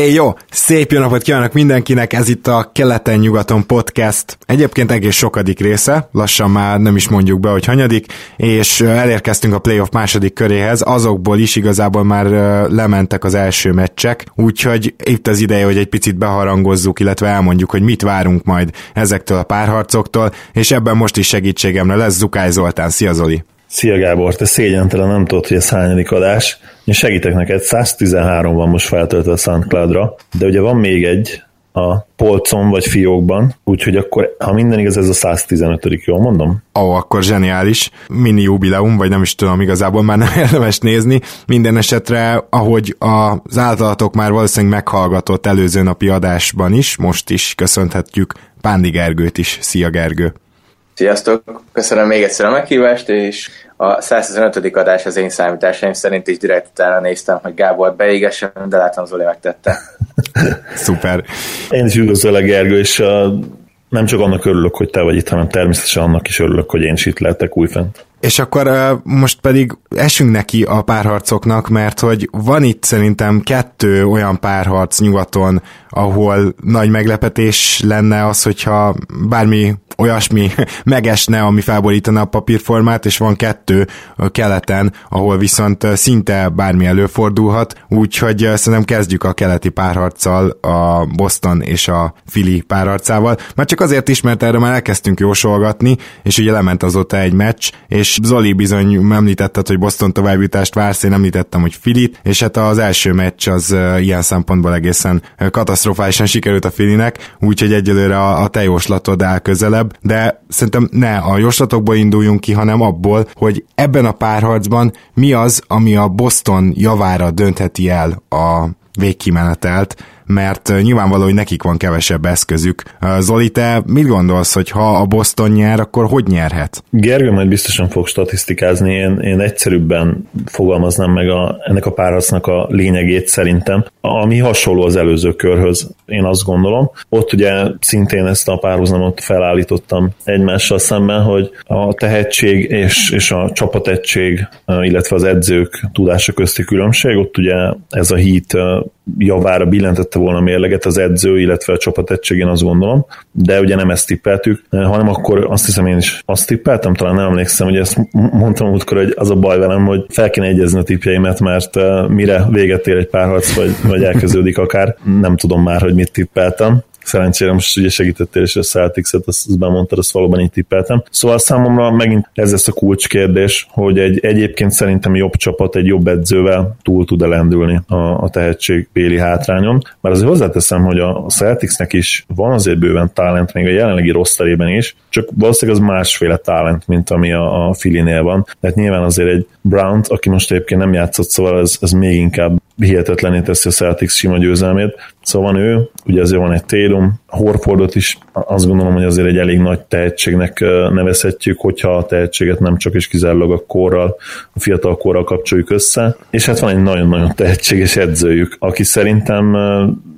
É, jó, szép jó napot kívánok mindenkinek, ez itt a Keleten-nyugaton podcast. Egyébként egész sokadik része, lassan már nem is mondjuk be, hogy hanyadik, és elérkeztünk a playoff második köréhez, azokból is igazából már lementek az első meccsek, úgyhogy itt az ideje, hogy egy picit beharangozzuk, illetve elmondjuk, hogy mit várunk majd ezektől a párharcoktól, és ebben most is segítségemre lesz Zukály Zoltán. Szia Zoli! Szia Gábor, te szégyentelen nem tudod, hogy ez hányadik adás. Én segítek neked, 113 van most feltöltve a SoundCloud-ra, de ugye van még egy a polcon vagy fiókban, úgyhogy akkor, ha minden igaz, ez a 115 jól mondom? Ó, oh, akkor zseniális. Mini jubileum, vagy nem is tudom, igazából már nem érdemes nézni. Minden esetre, ahogy az általatok már valószínűleg meghallgatott előző napi adásban is, most is köszönhetjük Pándi Gergőt is. Szia Gergő! Sziasztok! Köszönöm még egyszer a meghívást, és a 115. adás az én számításaim szerint is direkt utána néztem, hogy Gábor beégesen, de látom Zoli megtette. Szuper. Én is üdvözöllek, Gergő, és uh, nem csak annak örülök, hogy te vagy itt, hanem természetesen annak is örülök, hogy én is itt lehetek újfent. És akkor uh, most pedig esünk neki a párharcoknak, mert hogy van itt szerintem kettő olyan párharc nyugaton, ahol nagy meglepetés lenne az, hogyha bármi olyasmi megesne, ami felborítaná a papírformát, és van kettő keleten, ahol viszont szinte bármi előfordulhat, úgyhogy szerintem kezdjük a keleti párharccal, a Boston és a Philly párharcával, mert csak azért is, mert erre már elkezdtünk jósolgatni, és ugye lement azóta egy meccs, és Zoli bizony említetted, hogy Boston továbbjutást vársz, én említettem, hogy Filit, és hát az első meccs az ilyen szempontból egészen katasztrofálisan sikerült a Filinek, úgyhogy egyelőre a, a te jóslatod áll közelebb, de szerintem ne a jóslatokból induljunk ki, hanem abból, hogy ebben a párharcban mi az, ami a Boston javára döntheti el a végkimenetelt, mert nyilvánvaló, hogy nekik van kevesebb eszközük. Zoli, te mit gondolsz, hogy ha a Boston nyer, akkor hogy nyerhet? Gergő majd biztosan fog statisztikázni, én, én egyszerűbben fogalmaznám meg a, ennek a párharcnak a lényegét szerintem, ami hasonló az előző körhöz, én azt gondolom. Ott ugye szintén ezt a párhuzamot felállítottam egymással szemben, hogy a tehetség és, és a csapatettség, illetve az edzők tudása közti különbség, ott ugye ez a hit javára billentette volna mérleget az edző, illetve a csapat egységén azt gondolom, de ugye nem ezt tippeltük, hanem akkor azt hiszem én is azt tippeltem, talán nem emlékszem, hogy ezt mondtam múltkor, hogy az a baj velem, hogy fel kéne egyezni a tippjeimet, mert eh, mire véget ér egy párharc, vagy, vagy elkezdődik akár, nem tudom már, hogy mit tippeltem szerencsére most ugye segítettél, és a Celtics-et, azt, azt bemondtad, azt valóban így tippeltem. Szóval számomra megint ez lesz a kulcskérdés, hogy egy egyébként szerintem jobb csapat egy jobb edzővel túl tud-e lendülni a, a tehetség béli hátrányon. Mert azért hozzáteszem, hogy a Celticsnek is van azért bőven talent, még a jelenlegi rossz terében is, csak valószínűleg az másféle talent, mint ami a, a Filinél van. Tehát nyilván azért egy Brown, aki most egyébként nem játszott, szóval ez, ez még inkább hihetetlené teszi a Celtics sima győzelmét. Szóval van ő, ugye azért van egy Tatum, Horfordot is azt gondolom, hogy azért egy elég nagy tehetségnek nevezhetjük, hogyha a tehetséget nem csak és kizárólag a korral, a fiatal korral kapcsoljuk össze. És hát van egy nagyon-nagyon tehetséges edzőjük, aki szerintem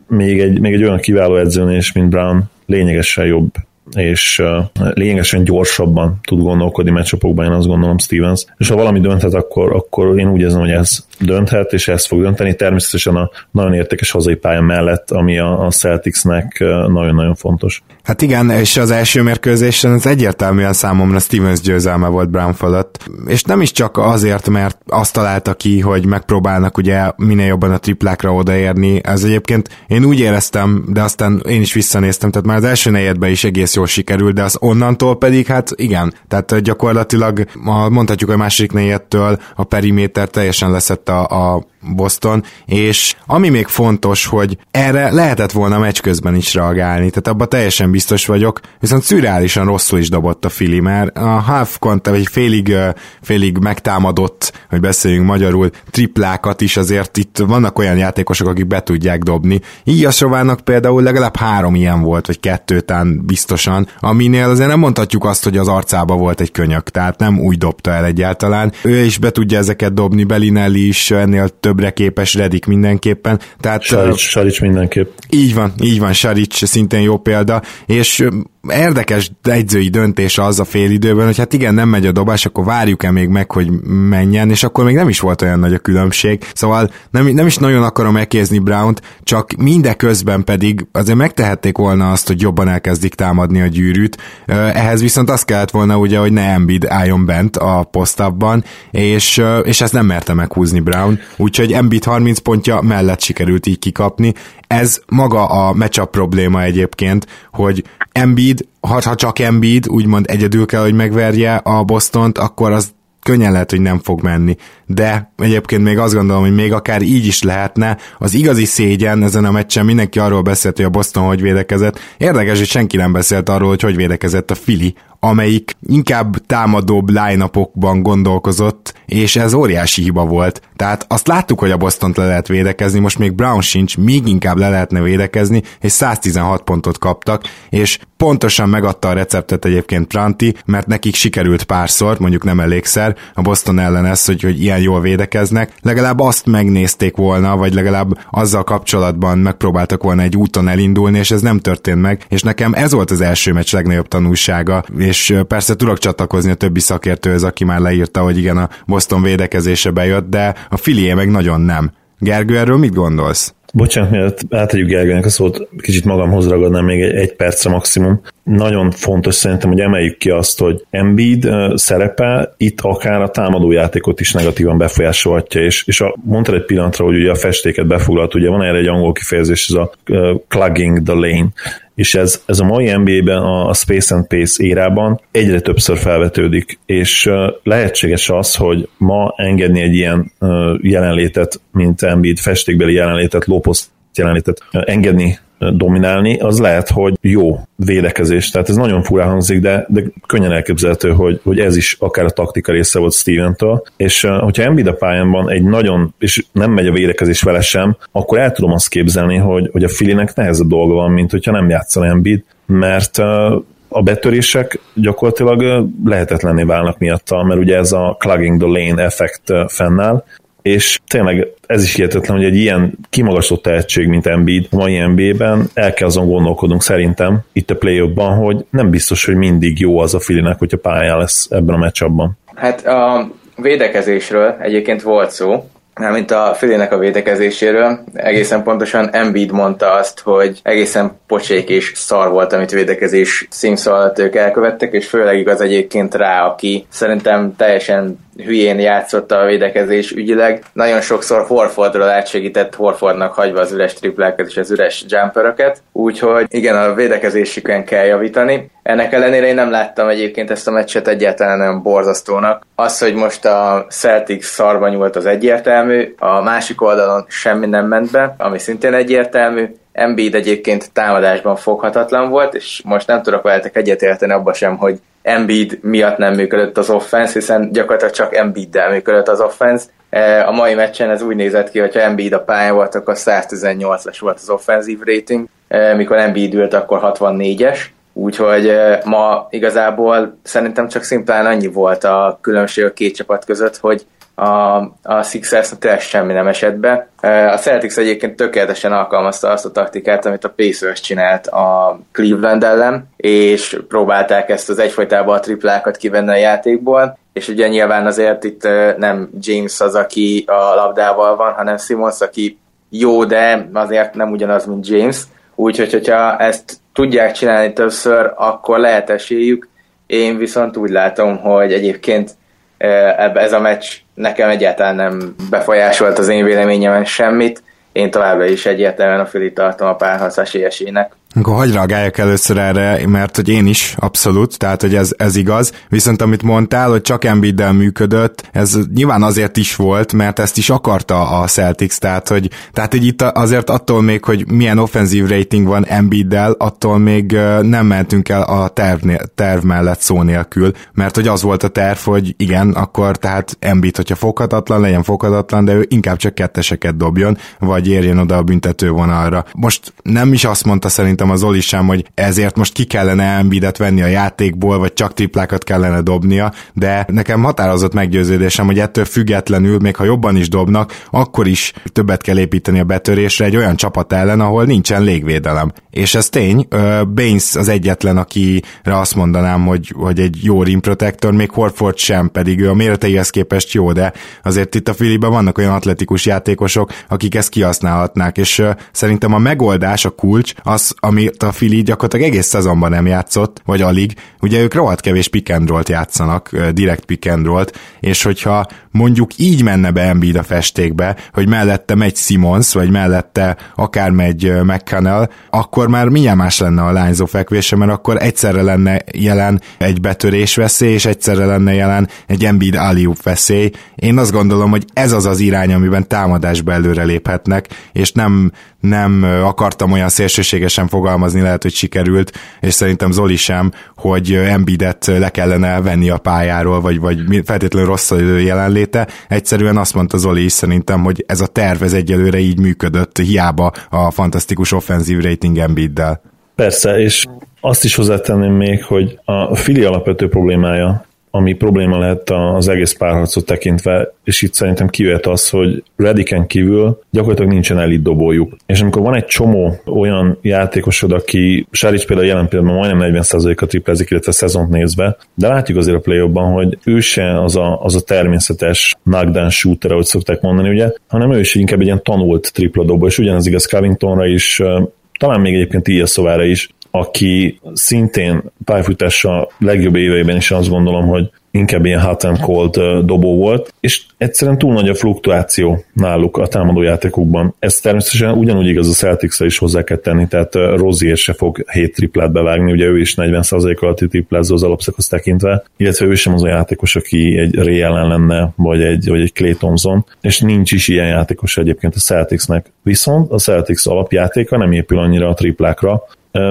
még egy, még egy olyan kiváló edzőnél is, mint Brown, lényegesen jobb és lényegesen gyorsabban tud gondolkodni meccsapokban, én azt gondolom Stevens. És ha valami dönthet, akkor, akkor én úgy érzem, hogy ez dönthet, és ezt fog dönteni. Természetesen a nagyon értékes hazai pálya mellett, ami a, Celticsnek nagyon-nagyon fontos. Hát igen, és az első mérkőzésen ez egyértelműen számomra Stevens győzelme volt Brown fölött. És nem is csak azért, mert azt találta ki, hogy megpróbálnak ugye minél jobban a triplákra odaérni. Ez egyébként én úgy éreztem, de aztán én is visszanéztem, tehát már az első negyedben is egész jól sikerült, de az onnantól pedig hát igen, tehát gyakorlatilag mondhatjuk a másik negyedtől a periméter teljesen leszett a, a Boston, és ami még fontos, hogy erre lehetett volna meccs közben is reagálni, tehát abban teljesen biztos vagyok, viszont szürreálisan rosszul is dobott a Fili, mert a half vagy félig, félig megtámadott, hogy beszéljünk magyarul, triplákat is azért itt vannak olyan játékosok, akik be tudják dobni. Ígyasrovának például legalább három ilyen volt, vagy kettőtán biztosan, aminél azért nem mondhatjuk azt, hogy az arcába volt egy könyök, tehát nem úgy dobta el egyáltalán. Ő is be tudja ezeket dobni, Belinelli is ennél több többre képes, Redik mindenképpen. Tehát, Saric, Saric mindenképp. Így van, így van, Saric szintén jó példa, és érdekes egyzői döntés az a fél időben, hogy hát igen, nem megy a dobás, akkor várjuk-e még meg, hogy menjen, és akkor még nem is volt olyan nagy a különbség. Szóval nem, nem is nagyon akarom elkézni Brown-t, csak mindeközben pedig azért megtehették volna azt, hogy jobban elkezdik támadni a gyűrűt. Ehhez viszont azt kellett volna ugye, hogy ne Embiid álljon bent a posztabban, és, és ezt nem merte meghúzni Brown, úgyhogy Embiid 30 pontja mellett sikerült így kikapni. Ez maga a matchup probléma egyébként, hogy Embiid, ha, ha csak Embiid úgymond egyedül kell, hogy megverje a Bostont, akkor az könnyen lehet, hogy nem fog menni. De egyébként még azt gondolom, hogy még akár így is lehetne. Az igazi szégyen ezen a meccsen mindenki arról beszélt, hogy a Boston hogy védekezett. Érdekes, hogy senki nem beszélt arról, hogy hogy védekezett a Fili, amelyik inkább támadóbb line gondolkozott, és ez óriási hiba volt. Tehát azt láttuk, hogy a boston le lehet védekezni, most még Brown sincs, még inkább le lehetne védekezni, és 116 pontot kaptak, és pontosan megadta a receptet egyébként Pranti, mert nekik sikerült párszor, mondjuk nem elégszer, a Boston ellen ez, hogy, hogy ilyen jól védekeznek, legalább azt megnézték volna, vagy legalább azzal kapcsolatban megpróbáltak volna egy úton elindulni, és ez nem történt meg, és nekem ez volt az első meccs legnagyobb tanulsága, és persze tudok csatlakozni a többi szakértőhöz, aki már leírta, hogy igen, a Boston védekezése bejött, de a filié meg nagyon nem. Gergő, erről mit gondolsz? Bocsánat, mielőtt átadjuk Gergőnek a szót, kicsit magamhoz ragadnám még egy, egy percre maximum. Nagyon fontos szerintem, hogy emeljük ki azt, hogy Embiid szerepe itt akár a támadójátékot is negatívan befolyásolhatja, és, és a, mondtad egy pillanatra, hogy ugye a festéket befoglalt, ugye van erre egy angol kifejezés, ez a uh, plugging the lane, és ez, ez a mai NBA-ben a Space and Pace érában egyre többször felvetődik, és lehetséges az, hogy ma engedni egy ilyen jelenlétet, mint Embiid festékbeli jelenlétet, lóposzt jelenlétet engedni dominálni, az lehet, hogy jó védekezés. Tehát ez nagyon furán hangzik, de, de könnyen elképzelhető, hogy, hogy ez is akár a taktika része volt Steven-től, és hogyha Embiid a pályánban egy nagyon, és nem megy a védekezés vele sem, akkor el tudom azt képzelni, hogy, hogy a Filinek nehezebb dolga van, mint hogyha nem játszol Embiid, mert a betörések gyakorlatilag lehetetlenné válnak miatta, mert ugye ez a clogging the lane effekt fennáll, és tényleg ez is hihetetlen, hogy egy ilyen kimagasló tehetség, mint Embiid a mai NBA-ben, el kell azon gondolkodnunk szerintem itt a play hogy nem biztos, hogy mindig jó az a Filinek, hogyha pályán lesz ebben a meccsabban. Hát a védekezésről egyébként volt szó, mint a Filének a védekezéséről. Egészen pontosan Embiid mondta azt, hogy egészen pocsék és szar volt, amit védekezés színszó alatt ők elkövettek, és főleg igaz egyébként rá, aki szerintem teljesen hülyén játszott a védekezés ügyileg. Nagyon sokszor Horfordról átsegített Horfordnak hagyva az üres triplákat és az üres jumperöket, úgyhogy igen, a védekezésükön kell javítani. Ennek ellenére én nem láttam egyébként ezt a meccset egyáltalán nem borzasztónak. Az, hogy most a Celtics szarba nyúlt az egyértelmű, a másik oldalon semmi nem ment be, ami szintén egyértelmű, Embiid egyébként támadásban foghatatlan volt, és most nem tudok veletek egyetérteni abba sem, hogy Embiid miatt nem működött az offense, hiszen gyakorlatilag csak Embiiddel működött az offense. E, a mai meccsen ez úgy nézett ki, hogyha Embiid a pályán volt, akkor 118-es volt az offenzív rating, e, mikor Embiid ült, akkor 64-es. Úgyhogy e, ma igazából szerintem csak szimplán annyi volt a különbség a két csapat között, hogy a, a Sixers tényleg semmi nem esett be. A Celtics egyébként tökéletesen alkalmazta azt a taktikát, amit a Pacers csinált a Cleveland ellen, és próbálták ezt az egyfolytában a triplákat kivenni a játékból, és ugye nyilván azért itt nem James az, aki a labdával van, hanem Simons, aki jó, de azért nem ugyanaz, mint James. Úgyhogy, hogyha ezt tudják csinálni többször, akkor lehet esélyük. Én viszont úgy látom, hogy egyébként ez a meccs nekem egyáltalán nem befolyásolt az én véleményemen semmit. Én továbbra is egyértelműen a Fili tartom a párharc esélyesének. Akkor hagyj reagáljak először erre, mert hogy én is abszolút, tehát hogy ez, ez igaz. Viszont amit mondtál, hogy csak Embiiddel működött, ez nyilván azért is volt, mert ezt is akarta a Celtics, tehát hogy, tehát hogy itt azért attól még, hogy milyen offenzív rating van Embiiddel, attól még nem mentünk el a terv, terv mellett szó nélkül, mert hogy az volt a terv, hogy igen, akkor tehát Embiid, hogyha foghatatlan, legyen foghatatlan, de ő inkább csak ketteseket dobjon, vagy érjen oda a büntető vonalra. Most nem is azt mondta szerint szerintem az Oli sem, hogy ezért most ki kellene Embiidet venni a játékból, vagy csak triplákat kellene dobnia, de nekem határozott meggyőződésem, hogy ettől függetlenül, még ha jobban is dobnak, akkor is többet kell építeni a betörésre egy olyan csapat ellen, ahol nincsen légvédelem. És ez tény, Baines az egyetlen, akire azt mondanám, hogy, hogy egy jó rim protector, még Horford sem, pedig ő a méreteihez képest jó, de azért itt a Filiben vannak olyan atletikus játékosok, akik ezt kihasználhatnák, és szerintem a megoldás, a kulcs, az, amit a Fili gyakorlatilag egész szezonban nem játszott, vagy alig, ugye ők rohadt kevés pick and játszanak, direkt pick and és hogyha mondjuk így menne be Embiid a festékbe, hogy mellette megy Simons, vagy mellette akár megy McConnell, akkor már milyen más lenne a lányzó fekvése, mert akkor egyszerre lenne jelen egy betörés veszély, és egyszerre lenne jelen egy Embiid Aliup veszély. Én azt gondolom, hogy ez az az irány, amiben támadásba előre léphetnek, és nem, nem akartam olyan szélsőségesen fogalmazni, lehet, hogy sikerült, és szerintem Zoli sem, hogy Embiidet le kellene venni a pályáról, vagy, vagy feltétlenül rossz jelenléte. Egyszerűen azt mondta Zoli is szerintem, hogy ez a terv ez egyelőre így működött, hiába a fantasztikus offenzív rating Embiiddel. Persze, és azt is hozzátenném még, hogy a Fili alapvető problémája ami probléma lehet az egész párharcot tekintve, és itt szerintem kijöhet az, hogy Rediken kívül gyakorlatilag nincsen elit dobójuk. És amikor van egy csomó olyan játékosod, aki Sárics például jelen pillanatban majdnem 40%-a triplezik, illetve szezont nézve, de látjuk azért a play hogy ő se az a, az a természetes knockdown shooter, ahogy szokták mondani, ugye, hanem ő is inkább egy ilyen tanult tripla dobó, és ugyanez igaz Covingtonra is, talán még egyébként Ilyeszovára is, aki szintén pályafutása legjobb éveiben is azt gondolom, hogy inkább ilyen hot and cold dobó volt, és egyszerűen túl nagy a fluktuáció náluk a támadójátékokban. Ez természetesen ugyanúgy igaz a celtics is hozzá kell tenni, tehát Rozier se fog 7 triplát bevágni, ugye ő is 40% alatti triplázó az alapszakasz tekintve, illetve ő sem az a játékos, aki egy Ray ellen lenne, vagy egy, vagy egy Clay Thompson, és nincs is ilyen játékos egyébként a Celticsnek. Viszont a Celtics alapjátéka nem épül annyira a triplákra,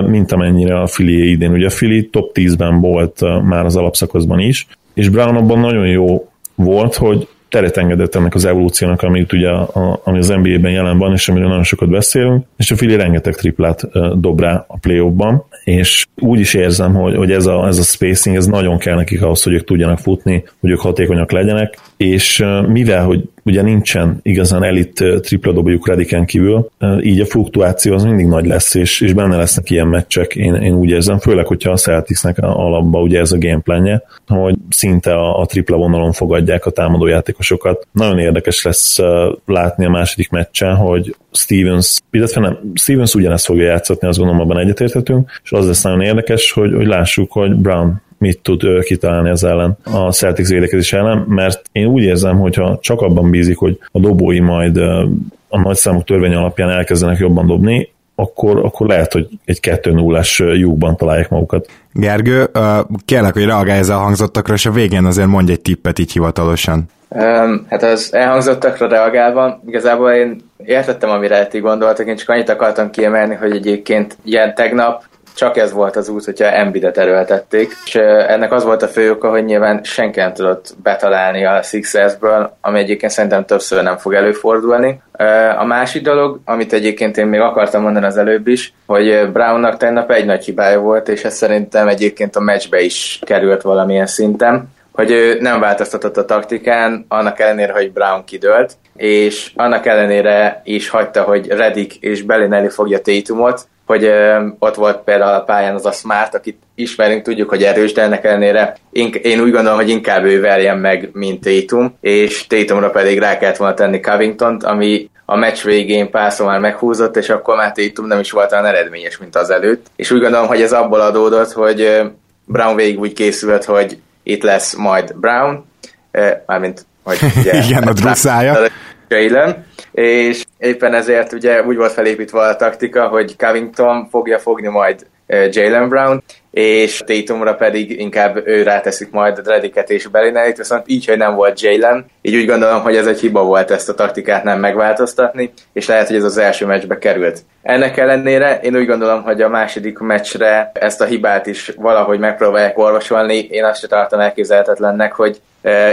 mint amennyire a Fili idén. Ugye a Fili top 10-ben volt már az alapszakaszban is, és Brown abban nagyon jó volt, hogy teret engedett ennek az evolúciónak, amit ugye a, ami az NBA-ben jelen van, és amiről nagyon sokat beszélünk, és a Fili rengeteg triplát dob rá a play ban és úgy is érzem, hogy, hogy ez, a, ez a spacing, ez nagyon kell nekik ahhoz, hogy ők tudjanak futni, hogy ők hatékonyak legyenek, és mivel, hogy ugye nincsen igazán elit tripla dobjuk Rediken kívül, így a fluktuáció az mindig nagy lesz, és, és benne lesznek ilyen meccsek, én, én úgy érzem, főleg, hogyha a Celticsnek alapba ugye ez a gameplanje, hogy szinte a, a tripla vonalon fogadják a támadójátékosokat. Nagyon érdekes lesz látni a második meccsen, hogy Stevens, illetve nem, Stevens ugyanezt fogja játszatni, azt gondolom abban egyetérthetünk, és az lesz nagyon érdekes, hogy, hogy lássuk, hogy Brown mit tud kitalálni az ellen, a Celtics védekezés ellen, mert én úgy érzem, hogyha csak abban bízik, hogy a dobói majd a nagyszámú törvény alapján elkezdenek jobban dobni, akkor, akkor lehet, hogy egy 2-0-as lyukban találják magukat. Gergő, kérlek, hogy reagálj ezzel hangzottakra, és a végén azért mondj egy tippet így hivatalosan. Um, hát az elhangzottakra reagálva, igazából én értettem, amire ti gondoltak, én csak annyit akartam kiemelni, hogy egyébként ilyen tegnap csak ez volt az út, hogyha Embidet erőltették, és ennek az volt a fő oka, hogy nyilván senki nem tudott betalálni a Sixersből, ami egyébként szerintem többször nem fog előfordulni. A másik dolog, amit egyébként én még akartam mondani az előbb is, hogy Brownnak tegnap egy nagy hibája volt, és ez szerintem egyébként a meccsbe is került valamilyen szinten, hogy ő nem változtatott a taktikán, annak ellenére, hogy Brown kidőlt, és annak ellenére is hagyta, hogy Redik és Bellinelli fogja Tatumot, hogy ö, ott volt például a pályán az a Smart, akit ismerünk, tudjuk, hogy erős, de ennek ellenére én, én úgy gondolom, hogy inkább ő verjen meg, mint Tatum, és Tatumra pedig rá kellett volna tenni Covington-t, ami a meccs végén párszor már meghúzott, és akkor már Tatum nem is volt olyan eredményes, mint az előtt. És úgy gondolom, hogy ez abból adódott, hogy Brown végig úgy készült, hogy itt lesz majd Brown, mármint, hogy ugye, Igen, a druszája. Jalen, és éppen ezért ugye úgy volt felépítve a taktika, hogy Covington fogja fogni majd Jalen Brown, és Tatumra pedig inkább ő ráteszik majd a Drediket és Bellinellit, viszont így, hogy nem volt Jalen, így úgy gondolom, hogy ez egy hiba volt ezt a taktikát nem megváltoztatni, és lehet, hogy ez az első meccsbe került. Ennek ellenére én úgy gondolom, hogy a második meccsre ezt a hibát is valahogy megpróbálják orvosolni. Én azt sem tartom elképzelhetetlennek, hogy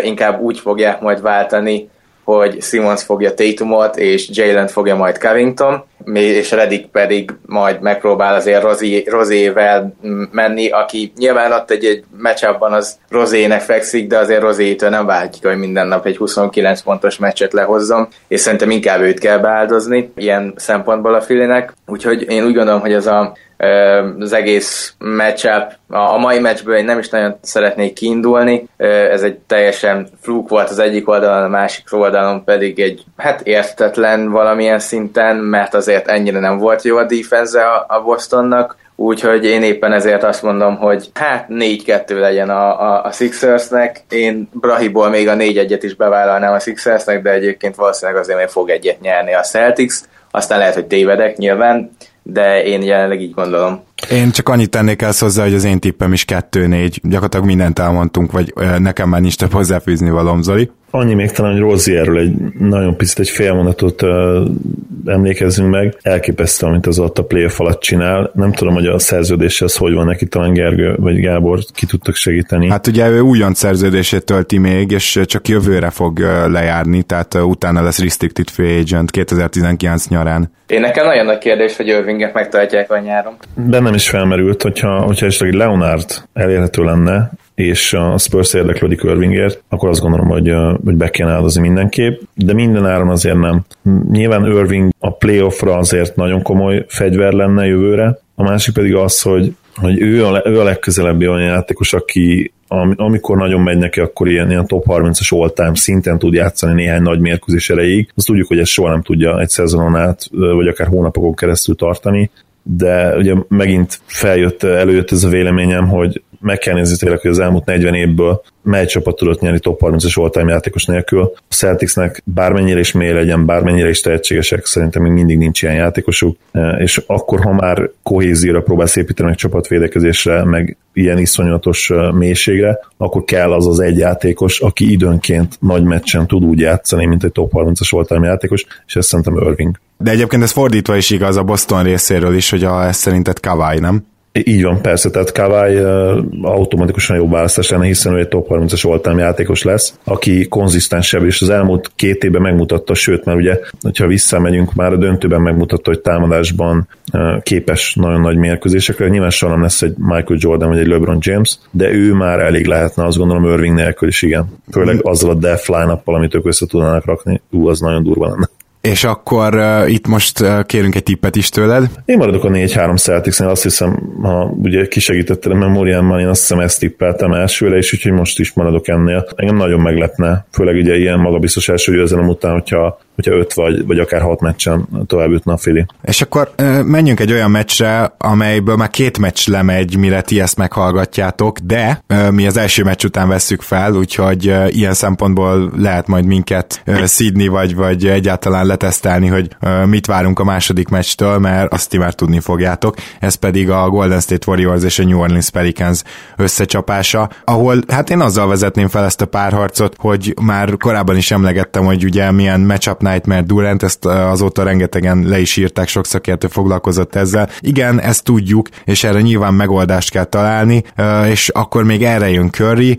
inkább úgy fogják majd váltani, hogy Simons fogja Tatumot, és Jalen fogja majd Covington, és Redik pedig majd megpróbál azért Rozi, Rozével menni, aki nyilván ott egy, egy meccsabban az Rozének fekszik, de azért Rozétől nem vágyik, hogy minden nap egy 29 pontos meccset lehozzon, és szerintem inkább őt kell beáldozni ilyen szempontból a Filinek. Úgyhogy én úgy gondolom, hogy az a az egész matchup. A mai meccsből én nem is nagyon szeretnék kiindulni. Ez egy teljesen fluk volt az egyik oldalon, a másik oldalon pedig egy hát értetlen valamilyen szinten, mert azért ennyire nem volt jó a defense a Bostonnak. Úgyhogy én éppen ezért azt mondom, hogy hát 4-2 legyen a, a, a Sixersnek. Én Brahiból még a 4-1-et is bevállalnám a Sixersnek, de egyébként valószínűleg azért még fog egyet nyerni a Celtics. Aztán lehet, hogy tévedek nyilván, de én jelenleg így gondolom. Én csak annyit tennék el hozzá, hogy az én tippem is 2-4, gyakorlatilag mindent elmondtunk, vagy nekem már nincs több hozzáfűzni valom, Zoli. Annyi még talán, hogy Rozierről egy nagyon picit egy fél mondatot uh, emlékezzünk meg. Elképesztő, amit az ott a playoff alatt csinál. Nem tudom, hogy a szerződés az hogy van neki, talán Gergő vagy Gábor ki tudtak segíteni. Hát ugye ő újon szerződését tölti még, és csak jövőre fog lejárni, tehát utána lesz restricted free agent 2019 nyarán. Én nekem nagyon nagy kérdés, hogy Irvinget megtartják a nyáron. Bennem is felmerült, hogyha, hogyha esetleg Leonard elérhető lenne, és a Spurs érdeklődik Irvingért, akkor azt gondolom, hogy, hogy be kéne áldozni mindenképp, de minden áron azért nem. Nyilván Irving a playoffra azért nagyon komoly fegyver lenne jövőre, a másik pedig az, hogy, hogy ő, a, ő a legközelebbi olyan játékos, aki amikor nagyon megy neki, akkor ilyen, ilyen top 30-as all-time szinten tud játszani néhány nagy mérkőzés erejéig. Azt tudjuk, hogy ez soha nem tudja egy szezonon át, vagy akár hónapokon keresztül tartani, de ugye megint feljött, előjött ez a véleményem, hogy meg kell nézni tényleg, hogy az elmúlt 40 évből mely csapat tudott nyerni top 30-as all játékos nélkül. A Celticsnek bármennyire is mély legyen, bármennyire is tehetségesek, szerintem még mindig nincs ilyen játékosuk, e, és akkor, ha már kohézióra próbálsz építeni, meg csapatvédekezésre, meg ilyen iszonyatos e, mélységre, akkor kell az az egy játékos, aki időnként nagy meccsen tud úgy játszani, mint egy top 30-as all játékos, és ez szerintem Irving. De egyébként ez fordítva is igaz a Boston részéről is, hogy a, ez szerinted Kawai, nem? Így van, persze, tehát Kawai automatikusan jobb választás lenne, hiszen ő egy top 30-as oltám játékos lesz, aki konzisztensebb, és az elmúlt két évben megmutatta, sőt, mert ugye, hogyha visszamegyünk, már a döntőben megmutatta, hogy támadásban képes nagyon nagy mérkőzésekre. Nyilván soha nem lesz egy Michael Jordan vagy egy LeBron James, de ő már elég lehetne, azt gondolom Irving nélkül is, igen. Főleg azzal a def line amit ők össze tudnának rakni, ú, az nagyon durva lenne. És akkor uh, itt most uh, kérünk egy tippet is tőled. Én maradok a 4-3 celtics azt hiszem, ha ugye kisegítetted a memóriámmal, én azt hiszem ezt tippeltem elsőre, és úgyhogy most is maradok ennél. Engem nagyon meglepne, főleg ugye ilyen magabiztos első győzelem után, hogyha hogyha öt vagy, vagy akár hat meccsen tovább jutna a Fili. És akkor menjünk egy olyan meccsre, amelyből már két meccs lemegy, mire ti ezt meghallgatjátok, de mi az első meccs után vesszük fel, úgyhogy ilyen szempontból lehet majd minket szídni, vagy, vagy egyáltalán letesztelni, hogy mit várunk a második meccstől, mert azt ti már tudni fogjátok. Ez pedig a Golden State Warriors és a New Orleans Pelicans összecsapása, ahol hát én azzal vezetném fel ezt a párharcot, hogy már korábban is emlegettem, hogy ugye milyen matchup Nightmare Durant, ezt azóta rengetegen le is írták, sok szakértő foglalkozott ezzel. Igen, ezt tudjuk, és erre nyilván megoldást kell találni, és akkor még erre jön Curry.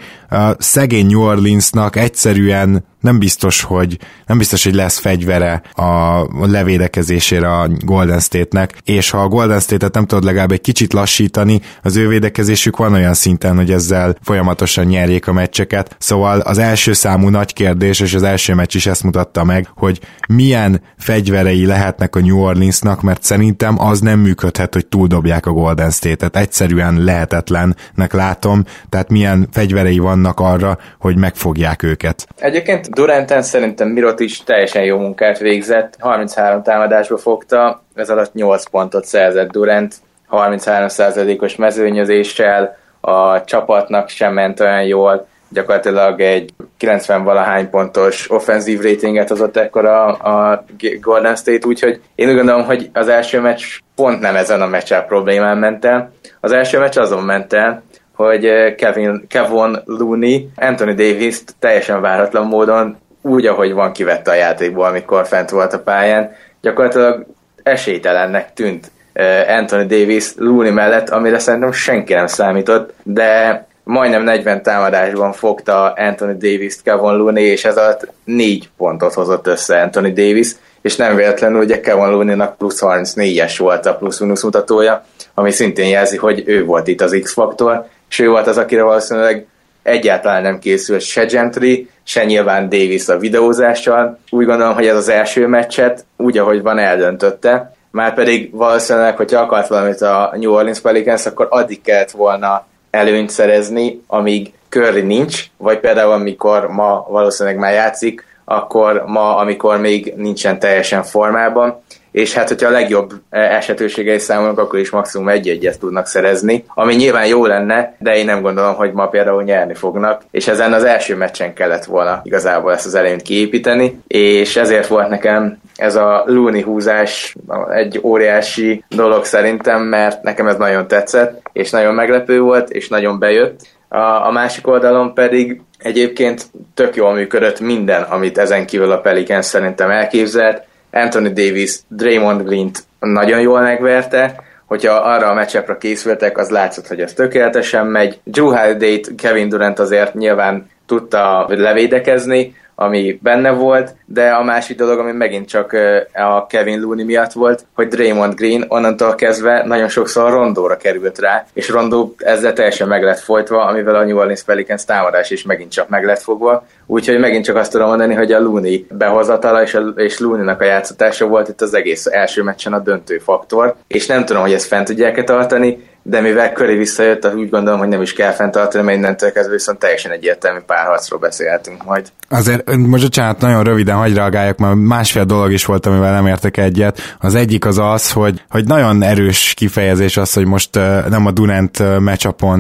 Szegény New Orleansnak egyszerűen nem biztos, hogy nem biztos, hogy lesz fegyvere a levédekezésére a Golden State-nek, és ha a Golden State-et nem tudod legalább egy kicsit lassítani, az ő védekezésük van olyan szinten, hogy ezzel folyamatosan nyerjék a meccseket. Szóval az első számú nagy kérdés, és az első meccs is ezt mutatta meg, hogy milyen fegyverei lehetnek a New Orleansnak, mert szerintem az nem működhet, hogy túldobják a Golden State-et. Egyszerűen lehetetlennek látom, tehát milyen fegyverei vannak arra, hogy megfogják őket. Egyébként Duranten szerintem Mirot is teljesen jó munkát végzett, 33 támadásba fogta, ez alatt 8 pontot szerzett Durant, 33%-os mezőnyözéssel, a csapatnak sem ment olyan jól, gyakorlatilag egy 90 valahány pontos offenzív ratinget hozott ekkor a, a Golden State, úgyhogy én úgy gondolom, hogy az első meccs pont nem ezen a meccsel problémán ment el. Az első meccs azon ment el, hogy eh, Kevin, Kevon Looney Anthony davis teljesen váratlan módon úgy, ahogy van, kivette a játékból, amikor fent volt a pályán. Gyakorlatilag esélytelennek tűnt eh, Anthony Davis Looney mellett, amire szerintem senki nem számított, de majdnem 40 támadásban fogta Anthony Davis-t Kevin Looney, és ez alatt négy pontot hozott össze Anthony Davis, és nem véletlenül ugye Kevin Looney-nak plusz 34-es volt a plusz-minusz mutatója, ami szintén jelzi, hogy ő volt itt az X-faktor, és ő volt az, akire valószínűleg egyáltalán nem készült se Gentry, se nyilván Davis a videózással. Úgy gondolom, hogy ez az első meccset úgy, ahogy van, eldöntötte. Már pedig valószínűleg, hogyha akart valamit a New Orleans Pelicans, akkor addig kellett volna előnyt szerezni, amíg Curry nincs, vagy például amikor ma valószínűleg már játszik, akkor ma, amikor még nincsen teljesen formában, és hát hogyha a legjobb eh, esetőségei számolunk, akkor is maximum egy-egyet tudnak szerezni, ami nyilván jó lenne, de én nem gondolom, hogy ma például nyerni fognak, és ezen az első meccsen kellett volna igazából ezt az előnyt kiépíteni, és ezért volt nekem ez a Looney húzás egy óriási dolog szerintem, mert nekem ez nagyon tetszett, és nagyon meglepő volt, és nagyon bejött. A, a másik oldalon pedig egyébként tök jól működött minden, amit ezen kívül a Pelicans szerintem elképzelt, Anthony Davis Draymond Green-t nagyon jól megverte, hogyha arra a meccsepre készültek, az látszott, hogy ez tökéletesen megy. Drew holiday Kevin Durant azért nyilván tudta levédekezni, ami benne volt, de a másik dolog, ami megint csak a Kevin Looney miatt volt, hogy Draymond Green onnantól kezdve nagyon sokszor Rondóra került rá, és Rondó ezzel teljesen meg lett folytva, amivel a New Orleans Pelicans támadás is megint csak meg lett fogva, úgyhogy megint csak azt tudom mondani, hogy a Looney behozatala és, a, és Looney-nak a játszatása volt itt az egész első meccsen a döntő faktor, és nem tudom, hogy ezt fent tudják-e tartani, de mivel Curry visszajött, úgy gondolom, hogy nem is kell fenntartani, mert innentől kezdve viszont teljesen egyértelmű párharcról beszélhetünk majd. Azért most bocsánat, nagyon röviden hagy reagáljak, mert másfél dolog is volt, amivel nem értek egyet. Az egyik az az, hogy, hogy nagyon erős kifejezés az, hogy most nem a Durant meccsapon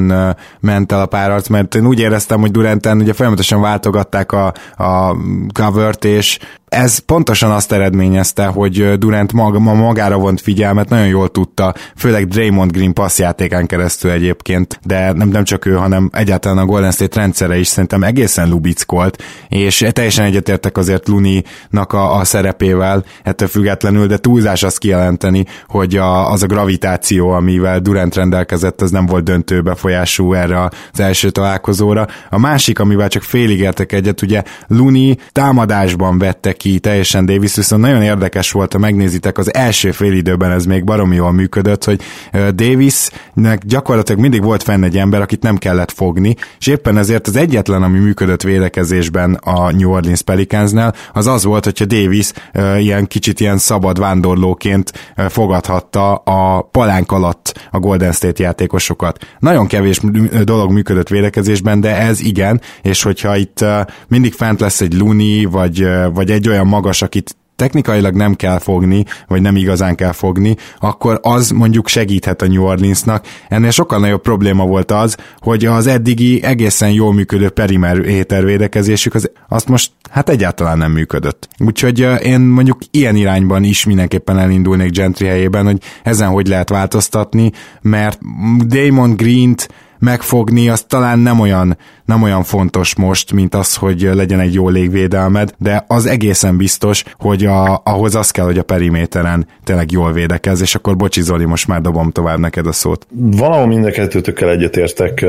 ment el a párharc, mert én úgy éreztem, hogy Duranten ugye folyamatosan váltogatták a, a covert, és ez pontosan azt eredményezte, hogy Durant maga, magára vont figyelmet, nagyon jól tudta, főleg Draymond Green passzjátékán keresztül egyébként, de nem, nem csak ő, hanem egyáltalán a Golden State rendszere is szerintem egészen lubickolt, és teljesen egyetértek azért Luni-nak a, a szerepével ettől függetlenül, de túlzás azt kijelenteni, hogy a, az a gravitáció, amivel Durant rendelkezett, az nem volt döntő befolyású erre az első találkozóra. A másik, amivel csak félig értek egyet, ugye Luni támadásban vette ki teljesen Davis, viszont nagyon érdekes volt, ha megnézitek, az első fél időben ez még baromi jól működött, hogy Davisnek gyakorlatilag mindig volt fenn egy ember, akit nem kellett fogni, és éppen ezért az egyetlen, ami működött védekezésben a New Orleans Pelicansnál, az az volt, hogyha Davis ilyen kicsit ilyen szabad vándorlóként fogadhatta a palánk alatt a Golden State játékosokat. Nagyon kevés dolog működött védekezésben, de ez igen, és hogyha itt mindig fent lesz egy Luni, vagy, vagy egy olyan magas, akit technikailag nem kell fogni, vagy nem igazán kell fogni, akkor az mondjuk segíthet a New Orleansnak. Ennél sokkal nagyobb probléma volt az, hogy az eddigi egészen jól működő periméter védekezésük, az, azt most hát egyáltalán nem működött. Úgyhogy én mondjuk ilyen irányban is mindenképpen elindulnék Gentry helyében, hogy ezen hogy lehet változtatni, mert Damon Green-t megfogni, az talán nem olyan, nem olyan fontos most, mint az, hogy legyen egy jó légvédelmed, de az egészen biztos, hogy a, ahhoz az kell, hogy a periméteren tényleg jól védekez, és akkor bocsi Zoli, most már dobom tovább neked a szót. Valahol mind a kettőtökkel egyetértek.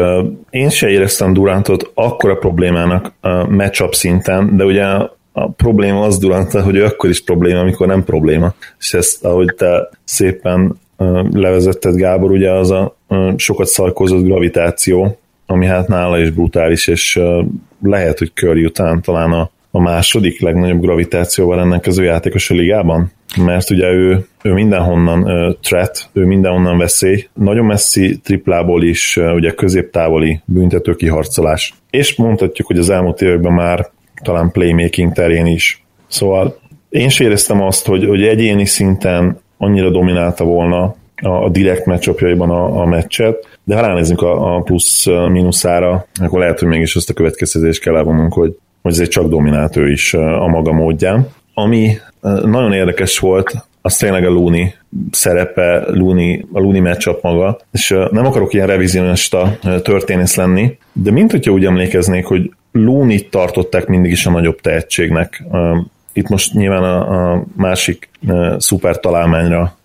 Én se éreztem Durantot akkora problémának matchup szinten, de ugye a probléma az Durant, hogy ő akkor is probléma, amikor nem probléma. És ezt, ahogy te szépen levezetted Gábor, ugye az a sokat szarkozott gravitáció, ami hát nála is brutális, és lehet, hogy Curry után talán a, a második legnagyobb gravitációval rendelkező játékos a ligában, mert ugye ő, ő mindenhonnan uh, threat, ő mindenhonnan veszély, nagyon messzi triplából is, uh, ugye középtávoli büntető kiharcolás. És mondhatjuk, hogy az elmúlt években már talán playmaking terén is. Szóval én is éreztem azt, hogy, hogy egyéni szinten annyira dominálta volna a, direkt meccsapjaiban a, a meccset, de ha ránézzünk a, a plusz-minuszára, akkor lehet, hogy mégis azt a következtetést kell elvonnunk, hogy, hogy ezért csak dominált ő is a maga módján. Ami nagyon érdekes volt, az tényleg a Luni szerepe, Luni, a Luni matchup maga, és nem akarok ilyen revizionista történész lenni, de mint hogyha úgy emlékeznék, hogy Luni tartották mindig is a nagyobb tehetségnek. Itt most nyilván a, a másik szuper találmányra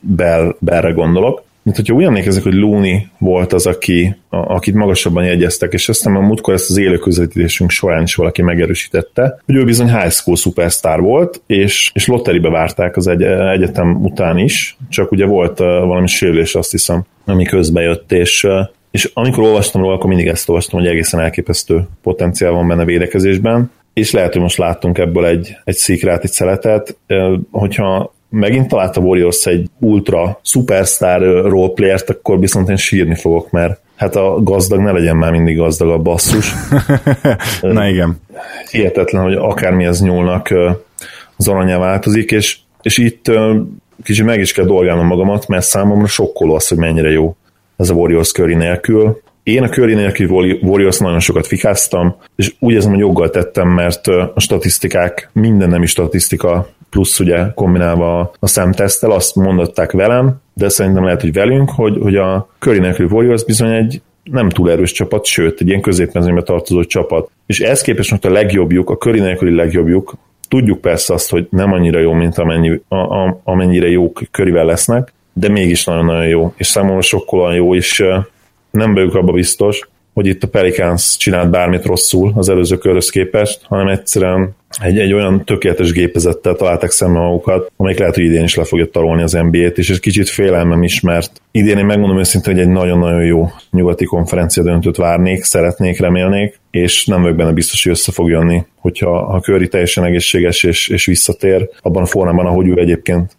Bell, Bellre gondolok. mint hogyha úgy emlékezek, hogy Looney volt az, aki, a, akit magasabban jegyeztek, és aztán a múltkor ezt az élő közvetítésünk során is valaki megerősítette, hogy ő bizony high school superstar volt, és, és lotteribe várták az egy, egyetem után is, csak ugye volt uh, valami sérülés, azt hiszem, ami közbe jött, és uh, és amikor olvastam róla, akkor mindig ezt olvastam, hogy egészen elképesztő potenciál van benne védekezésben, és lehet, hogy most láttunk ebből egy, egy szíkrát, egy szeletet, hogyha megint talált a Warriors egy ultra superstar roleplayert, akkor viszont én sírni fogok, mert hát a gazdag ne legyen már mindig gazdag a basszus. Na igen. Hihetetlen, hogy akármihez nyúlnak az aranyá változik, és, és itt kicsit meg is kell dolgálnom magamat, mert számomra sokkoló az, hogy mennyire jó ez a Warriors Curry nélkül. Én a Curry nélkül Warriors nagyon sokat fikáztam, és úgy érzem, hogy joggal tettem, mert a statisztikák, minden nemi statisztika plusz ugye kombinálva a szemtesztel, azt mondották velem, de szerintem lehet, hogy velünk, hogy, hogy a Curry nélkül Warriors bizony egy nem túl erős csapat, sőt, egy ilyen középmezőnybe tartozó csapat. És ez képest most a legjobbjuk, a Curry nélküli legjobbjuk, tudjuk persze azt, hogy nem annyira jó, mint amennyi, a, a, amennyire jók körivel lesznek, de mégis nagyon-nagyon jó, és számomra sokkolóan jó, és nem vagyok abba biztos, hogy itt a Pelicans csinált bármit rosszul az előző körhöz képest, hanem egyszerűen egy, egy olyan tökéletes gépezettel találtak szembe magukat, amelyik lehet, hogy idén is le fogja tarolni az NBA-t, és ez kicsit félelmem is, mert idén én megmondom őszintén, hogy egy nagyon-nagyon jó nyugati konferencia döntőt várnék, szeretnék, remélnék, és nem vagyok benne biztos, hogy össze fog jönni, hogyha a Curry teljesen egészséges és, és visszatér, abban a formában, ahogy ő egyébként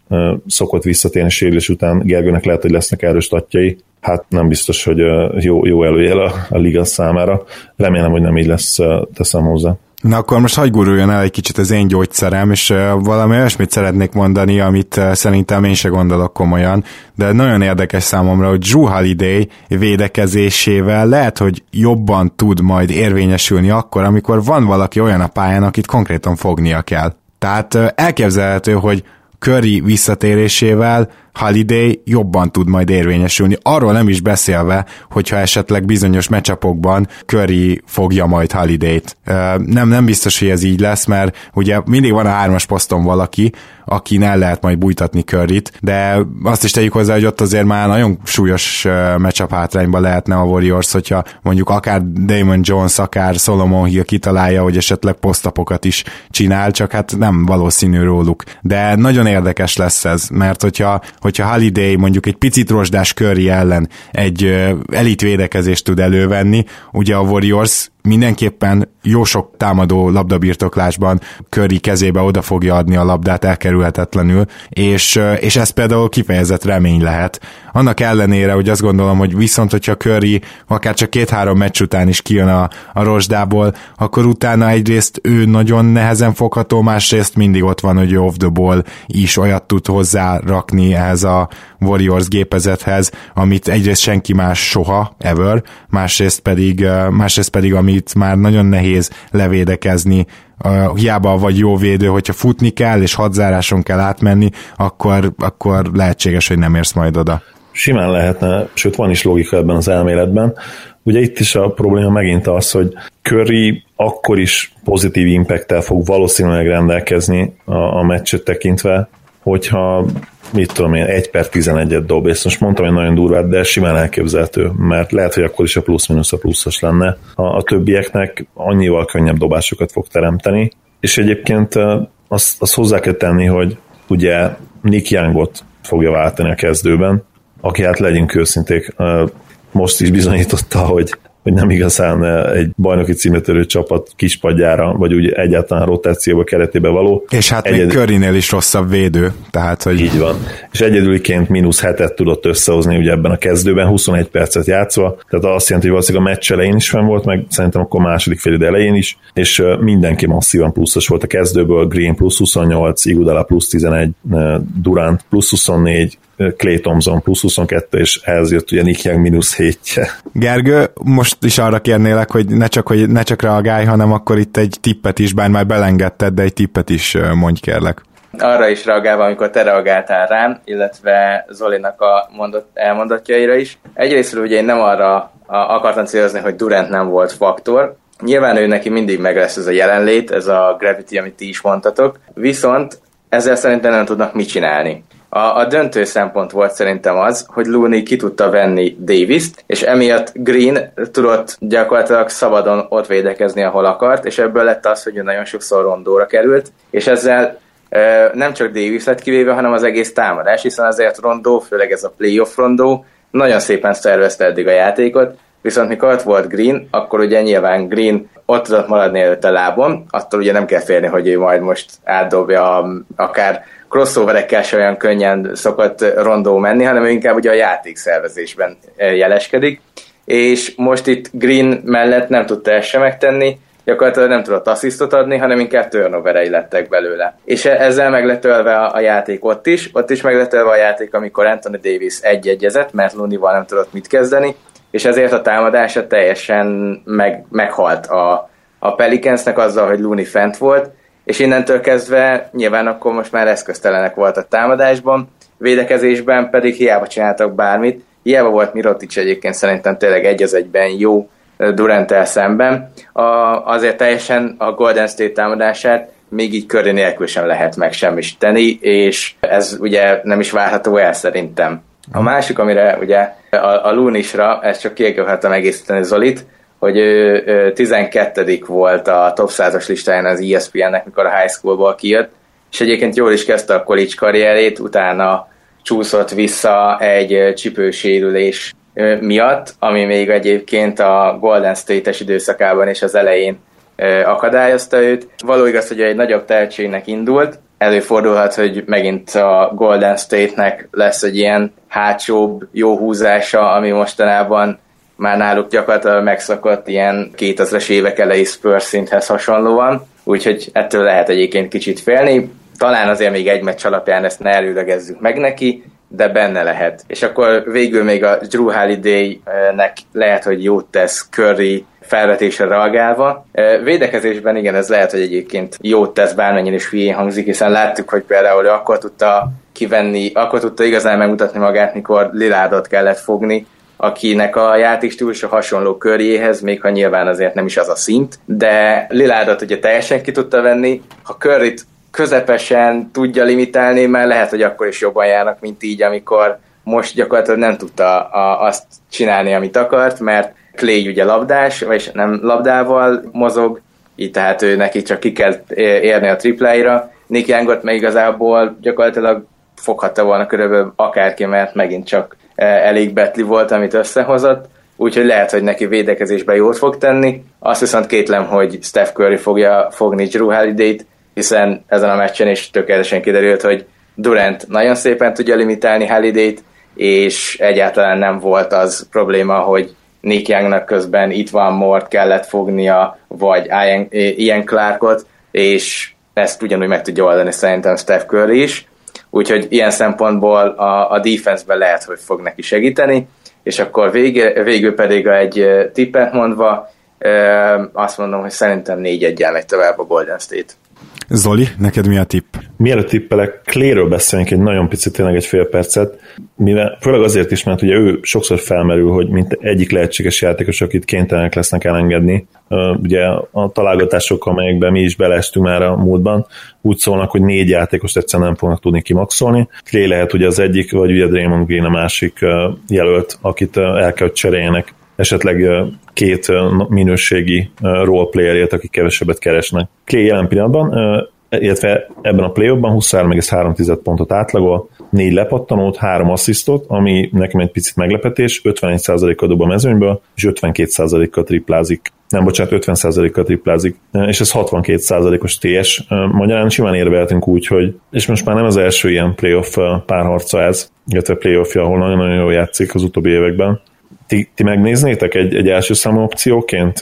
szokott visszatérni sérülés után, Gergőnek lehet, hogy lesznek erős tatjai, hát nem biztos, hogy jó, jó előjel a, a liga számára. Remélem, hogy nem így lesz, teszem hozzá. Na akkor most hagyj guruljon el egy kicsit az én gyógyszerem, és valami olyasmit szeretnék mondani, amit szerintem én se gondolok komolyan, de nagyon érdekes számomra, hogy Drew Holiday védekezésével lehet, hogy jobban tud majd érvényesülni akkor, amikor van valaki olyan a pályán, akit konkrétan fognia kell. Tehát elképzelhető, hogy Curry visszatérésével Holiday jobban tud majd érvényesülni. Arról nem is beszélve, hogyha esetleg bizonyos mecsapokban Curry fogja majd Holiday-t. Nem, nem biztos, hogy ez így lesz, mert ugye mindig van a hármas poszton valaki, akin el lehet majd bújtatni Curryt, de azt is tegyük hozzá, hogy ott azért már nagyon súlyos meccsap hátrányba lehetne a Warriors, hogyha mondjuk akár Damon Jones, akár Solomon Hill kitalálja, hogy esetleg posztapokat is csinál, csak hát nem valószínű róluk. De nagyon érdekes lesz ez, mert hogyha hogyha Holiday mondjuk egy picit rozsdás Curry ellen egy elit védekezést tud elővenni, ugye a Warriors mindenképpen jó sok támadó labdabirtoklásban Curry kezébe oda fogja adni a labdát elkerülhetetlenül, és, és ez például kifejezett remény lehet. Annak ellenére, hogy azt gondolom, hogy viszont, hogyha Curry akár csak két-három meccs után is kijön a, a rozsdából, akkor utána egyrészt ő nagyon nehezen fogható, másrészt mindig ott van, hogy off the ball is olyat tud hozzárakni ehhez a Warriors gépezethez, amit egyrészt senki más soha, ever, másrészt pedig, másrészt pedig amit már nagyon nehéz levédekezni, uh, hiába vagy jó védő, hogyha futni kell, és hadzáráson kell átmenni, akkor, akkor lehetséges, hogy nem érsz majd oda. Simán lehetne, sőt van is logika ebben az elméletben. Ugye itt is a probléma megint az, hogy Curry akkor is pozitív impacttel fog valószínűleg rendelkezni a, a meccset tekintve, hogyha mit tudom én, 1 per 11-et dob, és most mondtam, hogy nagyon durvát, de simán elképzelhető, mert lehet, hogy akkor is a plusz-minusz a pluszos lenne. A, a többieknek annyival könnyebb dobásokat fog teremteni, és egyébként azt, azt hozzá kell tenni, hogy ugye Nick Youngot fogja váltani a kezdőben, aki hát legyünk őszinték, most is bizonyította, hogy hogy nem igazán eh, egy bajnoki címetörő csapat kispadjára, vagy úgy egyáltalán rotációba keretébe való. És hát Egyed... még Körinél is rosszabb védő, tehát hogy... Így van. És egyedüliként mínusz hetet tudott összehozni ugye ebben a kezdőben, 21 percet játszva, tehát azt jelenti, hogy valószínűleg a meccs elején is fenn volt, meg szerintem akkor második fél elején is, és eh, mindenki masszívan pluszos volt a kezdőből, Green plusz 28, Igudala plusz 11, eh, Durant plusz 24, Clay Thompson plusz 22, és ehhez jött ugye Nick Young mínusz 7 Gergő, most is arra kérnélek, hogy ne csak, hogy ne csak reagálj, hanem akkor itt egy tippet is, bár már belengedted, de egy tippet is mondj kérlek. Arra is reagálva, amikor te reagáltál rám, illetve Zolinak a mondott, elmondatjaira is. Egyrészt ugye én nem arra akartam célozni, hogy Durant nem volt faktor, Nyilván ő neki mindig meg lesz ez a jelenlét, ez a gravity, amit ti is mondtatok, viszont ezzel szerintem nem tudnak mit csinálni. A, a döntő szempont volt szerintem az, hogy Looney ki tudta venni Davis-t, és emiatt Green tudott gyakorlatilag szabadon ott védekezni, ahol akart, és ebből lett az, hogy ő nagyon sokszor rondóra került, és ezzel nem csak Davis lett kivéve, hanem az egész támadás, hiszen azért rondó, főleg ez a playoff rondó, nagyon szépen szervezte eddig a játékot, viszont mikor ott volt Green, akkor ugye nyilván Green ott tudott maradni a lábon, attól ugye nem kell félni, hogy ő majd most átdobja akár crossoverekkel se olyan könnyen szokott rondó menni, hanem inkább ugye a játékszervezésben jeleskedik, és most itt Green mellett nem tudta ezt sem megtenni, gyakorlatilag nem tudott asszisztot adni, hanem inkább turnoverei lettek belőle. És e- ezzel megletölve a, játék ott is, ott is megletölve a játék, amikor Anthony Davis egy-egyezett, mert Looney-val nem tudott mit kezdeni, és ezért a támadása teljesen meg, meghalt a, a Pelicansnek azzal, hogy Looney fent volt, és innentől kezdve nyilván akkor most már eszköztelenek voltak támadásban, védekezésben pedig hiába csináltak bármit, hiába volt Mirotic egyébként szerintem tényleg egy az egyben jó durant szemben, a, azért teljesen a Golden State támadását még így köré nélkül sem lehet megsemmisíteni, és ez ugye nem is várható el szerintem. A másik, amire ugye a, a Lunisra, ezt csak kiegészítettem egészíteni Zolit, hogy ő, ő 12 volt a top 100-as listáján az ESPN-nek, mikor a high schoolból kijött, és egyébként jól is kezdte a college karrierét, utána csúszott vissza egy csipősérülés miatt, ami még egyébként a Golden State-es időszakában és az elején akadályozta őt. Való igaz, hogy egy nagyobb tehetségnek indult, előfordulhat, hogy megint a Golden State-nek lesz egy ilyen hátsóbb jó húzása, ami mostanában már náluk gyakorlatilag megszokott ilyen 2000-es évek elejé Spurs szinthez hasonlóan, úgyhogy ettől lehet egyébként kicsit félni. Talán azért még egy meccs alapján ezt ne előlegezzük meg neki, de benne lehet. És akkor végül még a Drew Holiday-nek lehet, hogy jót tesz Curry felvetésre reagálva. Védekezésben igen, ez lehet, hogy egyébként jót tesz, bármennyire is hülyén hangzik, hiszen láttuk, hogy például akkor tudta kivenni, akkor tudta igazán megmutatni magát, mikor Lilárdot kellett fogni, akinek a játékstílusa hasonló körjéhez, még ha nyilván azért nem is az a szint, de Lilárdot ugye teljesen ki tudta venni, ha Curryt közepesen tudja limitálni, mert lehet, hogy akkor is jobban járnak, mint így, amikor most gyakorlatilag nem tudta a, azt csinálni, amit akart, mert Clay ugye labdás, vagy nem labdával mozog, így tehát ő neki csak ki kell érni a tripláira. Nick Youngot meg igazából gyakorlatilag foghatta volna körülbelül akárki, mert megint csak elég betli volt, amit összehozott, úgyhogy lehet, hogy neki védekezésben jót fog tenni. Azt viszont kétlem, hogy Steph Curry fogja fogni Drew Holiday-t, hiszen ezen a meccsen is tökéletesen kiderült, hogy Durant nagyon szépen tudja limitálni Holiday-t, és egyáltalán nem volt az probléma, hogy Nick Youngnak közben itt van Mort kellett fognia, vagy Ian Clarkot, és ezt ugyanúgy meg tudja oldani szerintem Steph Curry is, úgyhogy ilyen szempontból a, a defense-ben lehet, hogy fog neki segíteni, és akkor vége, végül pedig egy tippet mondva, azt mondom, hogy szerintem 4-1 megy tovább a Golden State. Zoli, neked mi a tipp? Mielőtt tippelek, Kléről beszélünk egy nagyon picit, tényleg egy fél percet, mivel főleg azért is, mert ugye ő sokszor felmerül, hogy mint egyik lehetséges játékos, akit kénytelenek lesznek elengedni. Ugye a találgatások, amelyekben mi is beleestünk már a múltban, úgy szólnak, hogy négy játékost egyszerűen nem fognak tudni kimaxolni. Clay lehet ugye az egyik, vagy ugye Draymond Green a másik jelölt, akit el kell, hogy cseréljenek esetleg két minőségi roleplayerért, akik kevesebbet keresnek. Clay jelen pillanatban, illetve ebben a play 23,3 pontot átlagol, négy lepattanót, három asszisztot, ami nekem egy picit meglepetés, 51%-kal dob a mezőnyből, és 52%-kal triplázik. Nem, bocsánat, 50%-kal triplázik, és ez 62%-os TS. Magyarán simán érveltünk úgy, hogy, és most már nem az első ilyen playoff párharca ez, illetve playoffja, ahol nagyon-nagyon jól játszik az utóbbi években, ti, ti megnéznétek egy, egy első számú opcióként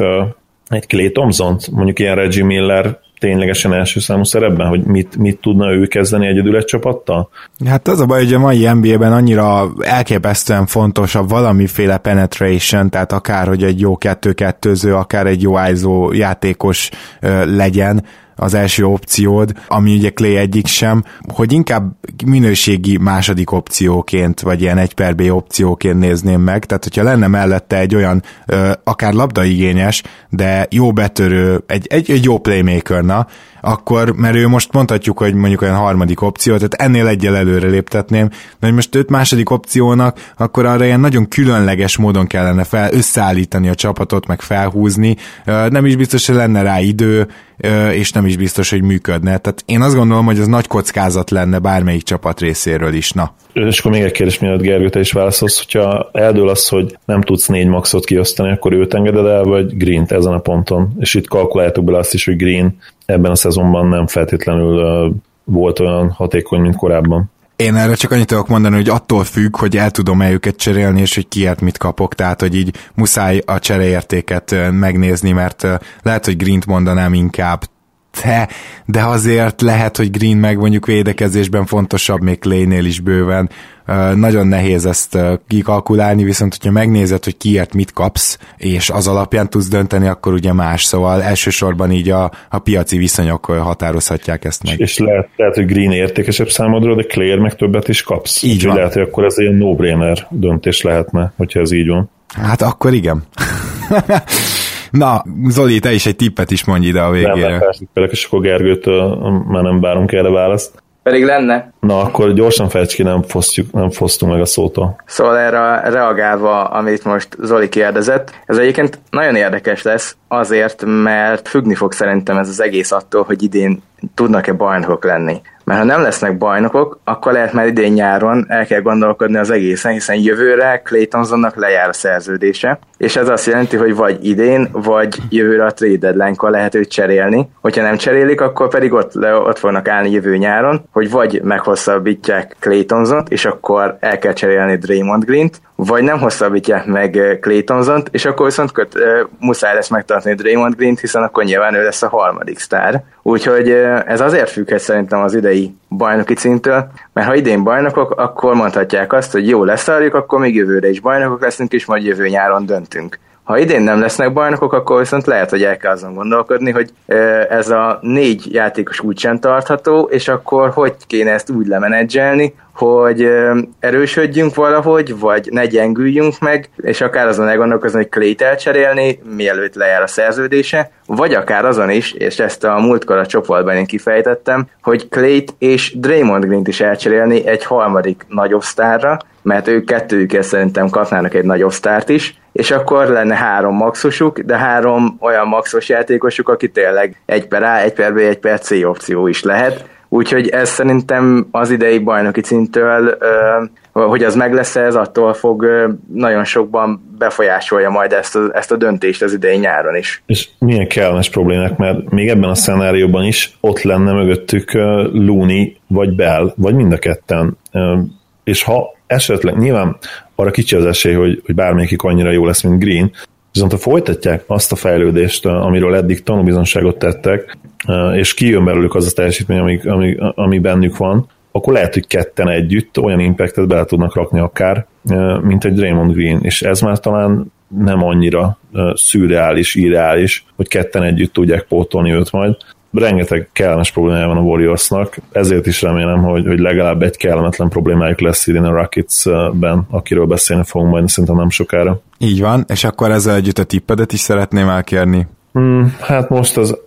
egy Clay thompson mondjuk ilyen Reggie Miller ténylegesen első számú szerepben, hogy mit, mit tudna ő kezdeni egyedül egy csapattal? Hát az a baj, hogy a mai NBA-ben annyira elképesztően fontos a valamiféle penetration, tehát akár, hogy egy jó kettő-kettőző, akár egy jó ISO játékos ö, legyen, az első opciód, ami ugye Clay egyik sem, hogy inkább minőségi második opcióként, vagy ilyen egy per B opcióként nézném meg, tehát hogyha lenne mellette egy olyan akár labdaigényes, de jó betörő, egy, egy, egy jó playmaker, na, akkor, mert ő most mondhatjuk, hogy mondjuk olyan harmadik opció, tehát ennél egyel előre léptetném, de hogy most őt második opciónak, akkor arra ilyen nagyon különleges módon kellene fel, összeállítani a csapatot, meg felhúzni, nem is biztos, hogy lenne rá idő, és nem is biztos, hogy működne. Tehát én azt gondolom, hogy az nagy kockázat lenne bármelyik csapat részéről is. Na. És akkor még egy kérdés, mielőtt Gergő, te is válaszolsz, hogyha eldől az, hogy nem tudsz négy maxot kiosztani, akkor őt engeded el, vagy green ezen a ponton? És itt kalkuláljátok bele azt is, hogy Green ebben a szezonban nem feltétlenül volt olyan hatékony, mint korábban. Én erre csak annyit tudok mondani, hogy attól függ, hogy el tudom-e őket cserélni, és hogy kiért mit kapok, tehát hogy így muszáj a csereértéket megnézni, mert lehet, hogy Green-t mondanám inkább de, de azért lehet, hogy Green meg mondjuk védekezésben fontosabb még Clay-nél is bőven. Nagyon nehéz ezt kikalkulálni, viszont hogyha megnézed, hogy kiért mit kapsz, és az alapján tudsz dönteni, akkor ugye más. Szóval elsősorban így a, a piaci viszonyok határozhatják ezt meg. És lehet, lehet hogy Green értékesebb számodra, de Clay meg többet is kapsz. Így van. Lehet, hogy akkor ez egy no-brainer döntés lehetne, hogyha ez így van. Hát akkor igen. Na, Zoli, te is egy tippet is mondj ide a végére. Nem, persze, és akkor Gergőt már nem várunk erre választ. Pedig lenne. Na, akkor gyorsan fejtsd ki, nem, fosztjuk, nem fosztunk meg a szótól. Szóval erre reagálva, amit most Zoli kérdezett, ez egyébként nagyon érdekes lesz, azért, mert függni fog szerintem ez az egész attól, hogy idén tudnak-e bajnokok lenni. Mert ha nem lesznek bajnokok, akkor lehet már idén nyáron el kell gondolkodni az egészen, hiszen jövőre Clay Thompsonnak lejár a szerződése, és ez azt jelenti, hogy vagy idén, vagy jövőre a trade deadline-kor lehet őt cserélni. Hogyha nem cserélik, akkor pedig ott, ott fognak állni jövő nyáron, hogy vagy meghosszabbítják Clay Thompson-t, és akkor el kell cserélni Draymond Green-t, vagy nem hosszabbítják meg Clay Thompson-t, és akkor viszont köt, muszáj lesz megtartani Draymond Green-t, hiszen akkor nyilván ő lesz a harmadik sztár. Úgyhogy ez azért függhet szerintem az idei bajnoki címtől, mert ha idén bajnokok, akkor mondhatják azt, hogy jó leszarjuk, akkor még jövőre is bajnokok leszünk, és majd jövő nyáron döntünk. Ha idén nem lesznek bajnokok, akkor viszont lehet, hogy el kell azon gondolkodni, hogy ez a négy játékos úgysem tartható, és akkor hogy kéne ezt úgy lemenedzselni, hogy erősödjünk valahogy, vagy ne gyengüljünk meg, és akár azon elgondolkozni, hogy Clay-t elcserélni, mielőtt lejár a szerződése, vagy akár azon is, és ezt a múltkor a csoportban én kifejtettem, hogy Clay-t és Draymond Green-t is elcserélni egy harmadik nagyobb sztárra, mert ők kettőjükkel szerintem kapnának egy nagyobb sztárt is, és akkor lenne három maxosuk, de három olyan maxos játékosuk, aki tényleg egy per A, egy per B, egy per C opció is lehet. Úgyhogy ez szerintem az idei bajnoki cintől, hogy az meg lesz ez attól fog nagyon sokban befolyásolja majd ezt a, ezt a döntést az idei nyáron is. És milyen kellemes problémák, mert még ebben a szenárióban is ott lenne mögöttük Looney vagy Bell, vagy mind a ketten. És ha esetleg, nyilván arra kicsi az esély, hogy, hogy bármelyikük annyira jó lesz, mint Green, viszont ha folytatják azt a fejlődést, amiről eddig tanúbizonságot tettek, és kijön belőlük az a teljesítmény, ami, ami, ami bennük van, akkor lehet, hogy ketten együtt olyan impactet bele tudnak rakni akár, mint egy Draymond Green, és ez már talán nem annyira szürreális, irreális, hogy ketten együtt tudják pótolni őt majd rengeteg kellemes problémája van a Warriorsnak, ezért is remélem, hogy, hogy legalább egy kellemetlen problémájuk lesz idén a Rockets-ben, akiről beszélni fogunk majd szerintem nem sokára. Így van, és akkor ezzel együtt a tippedet is szeretném elkérni. Hmm, hát most az,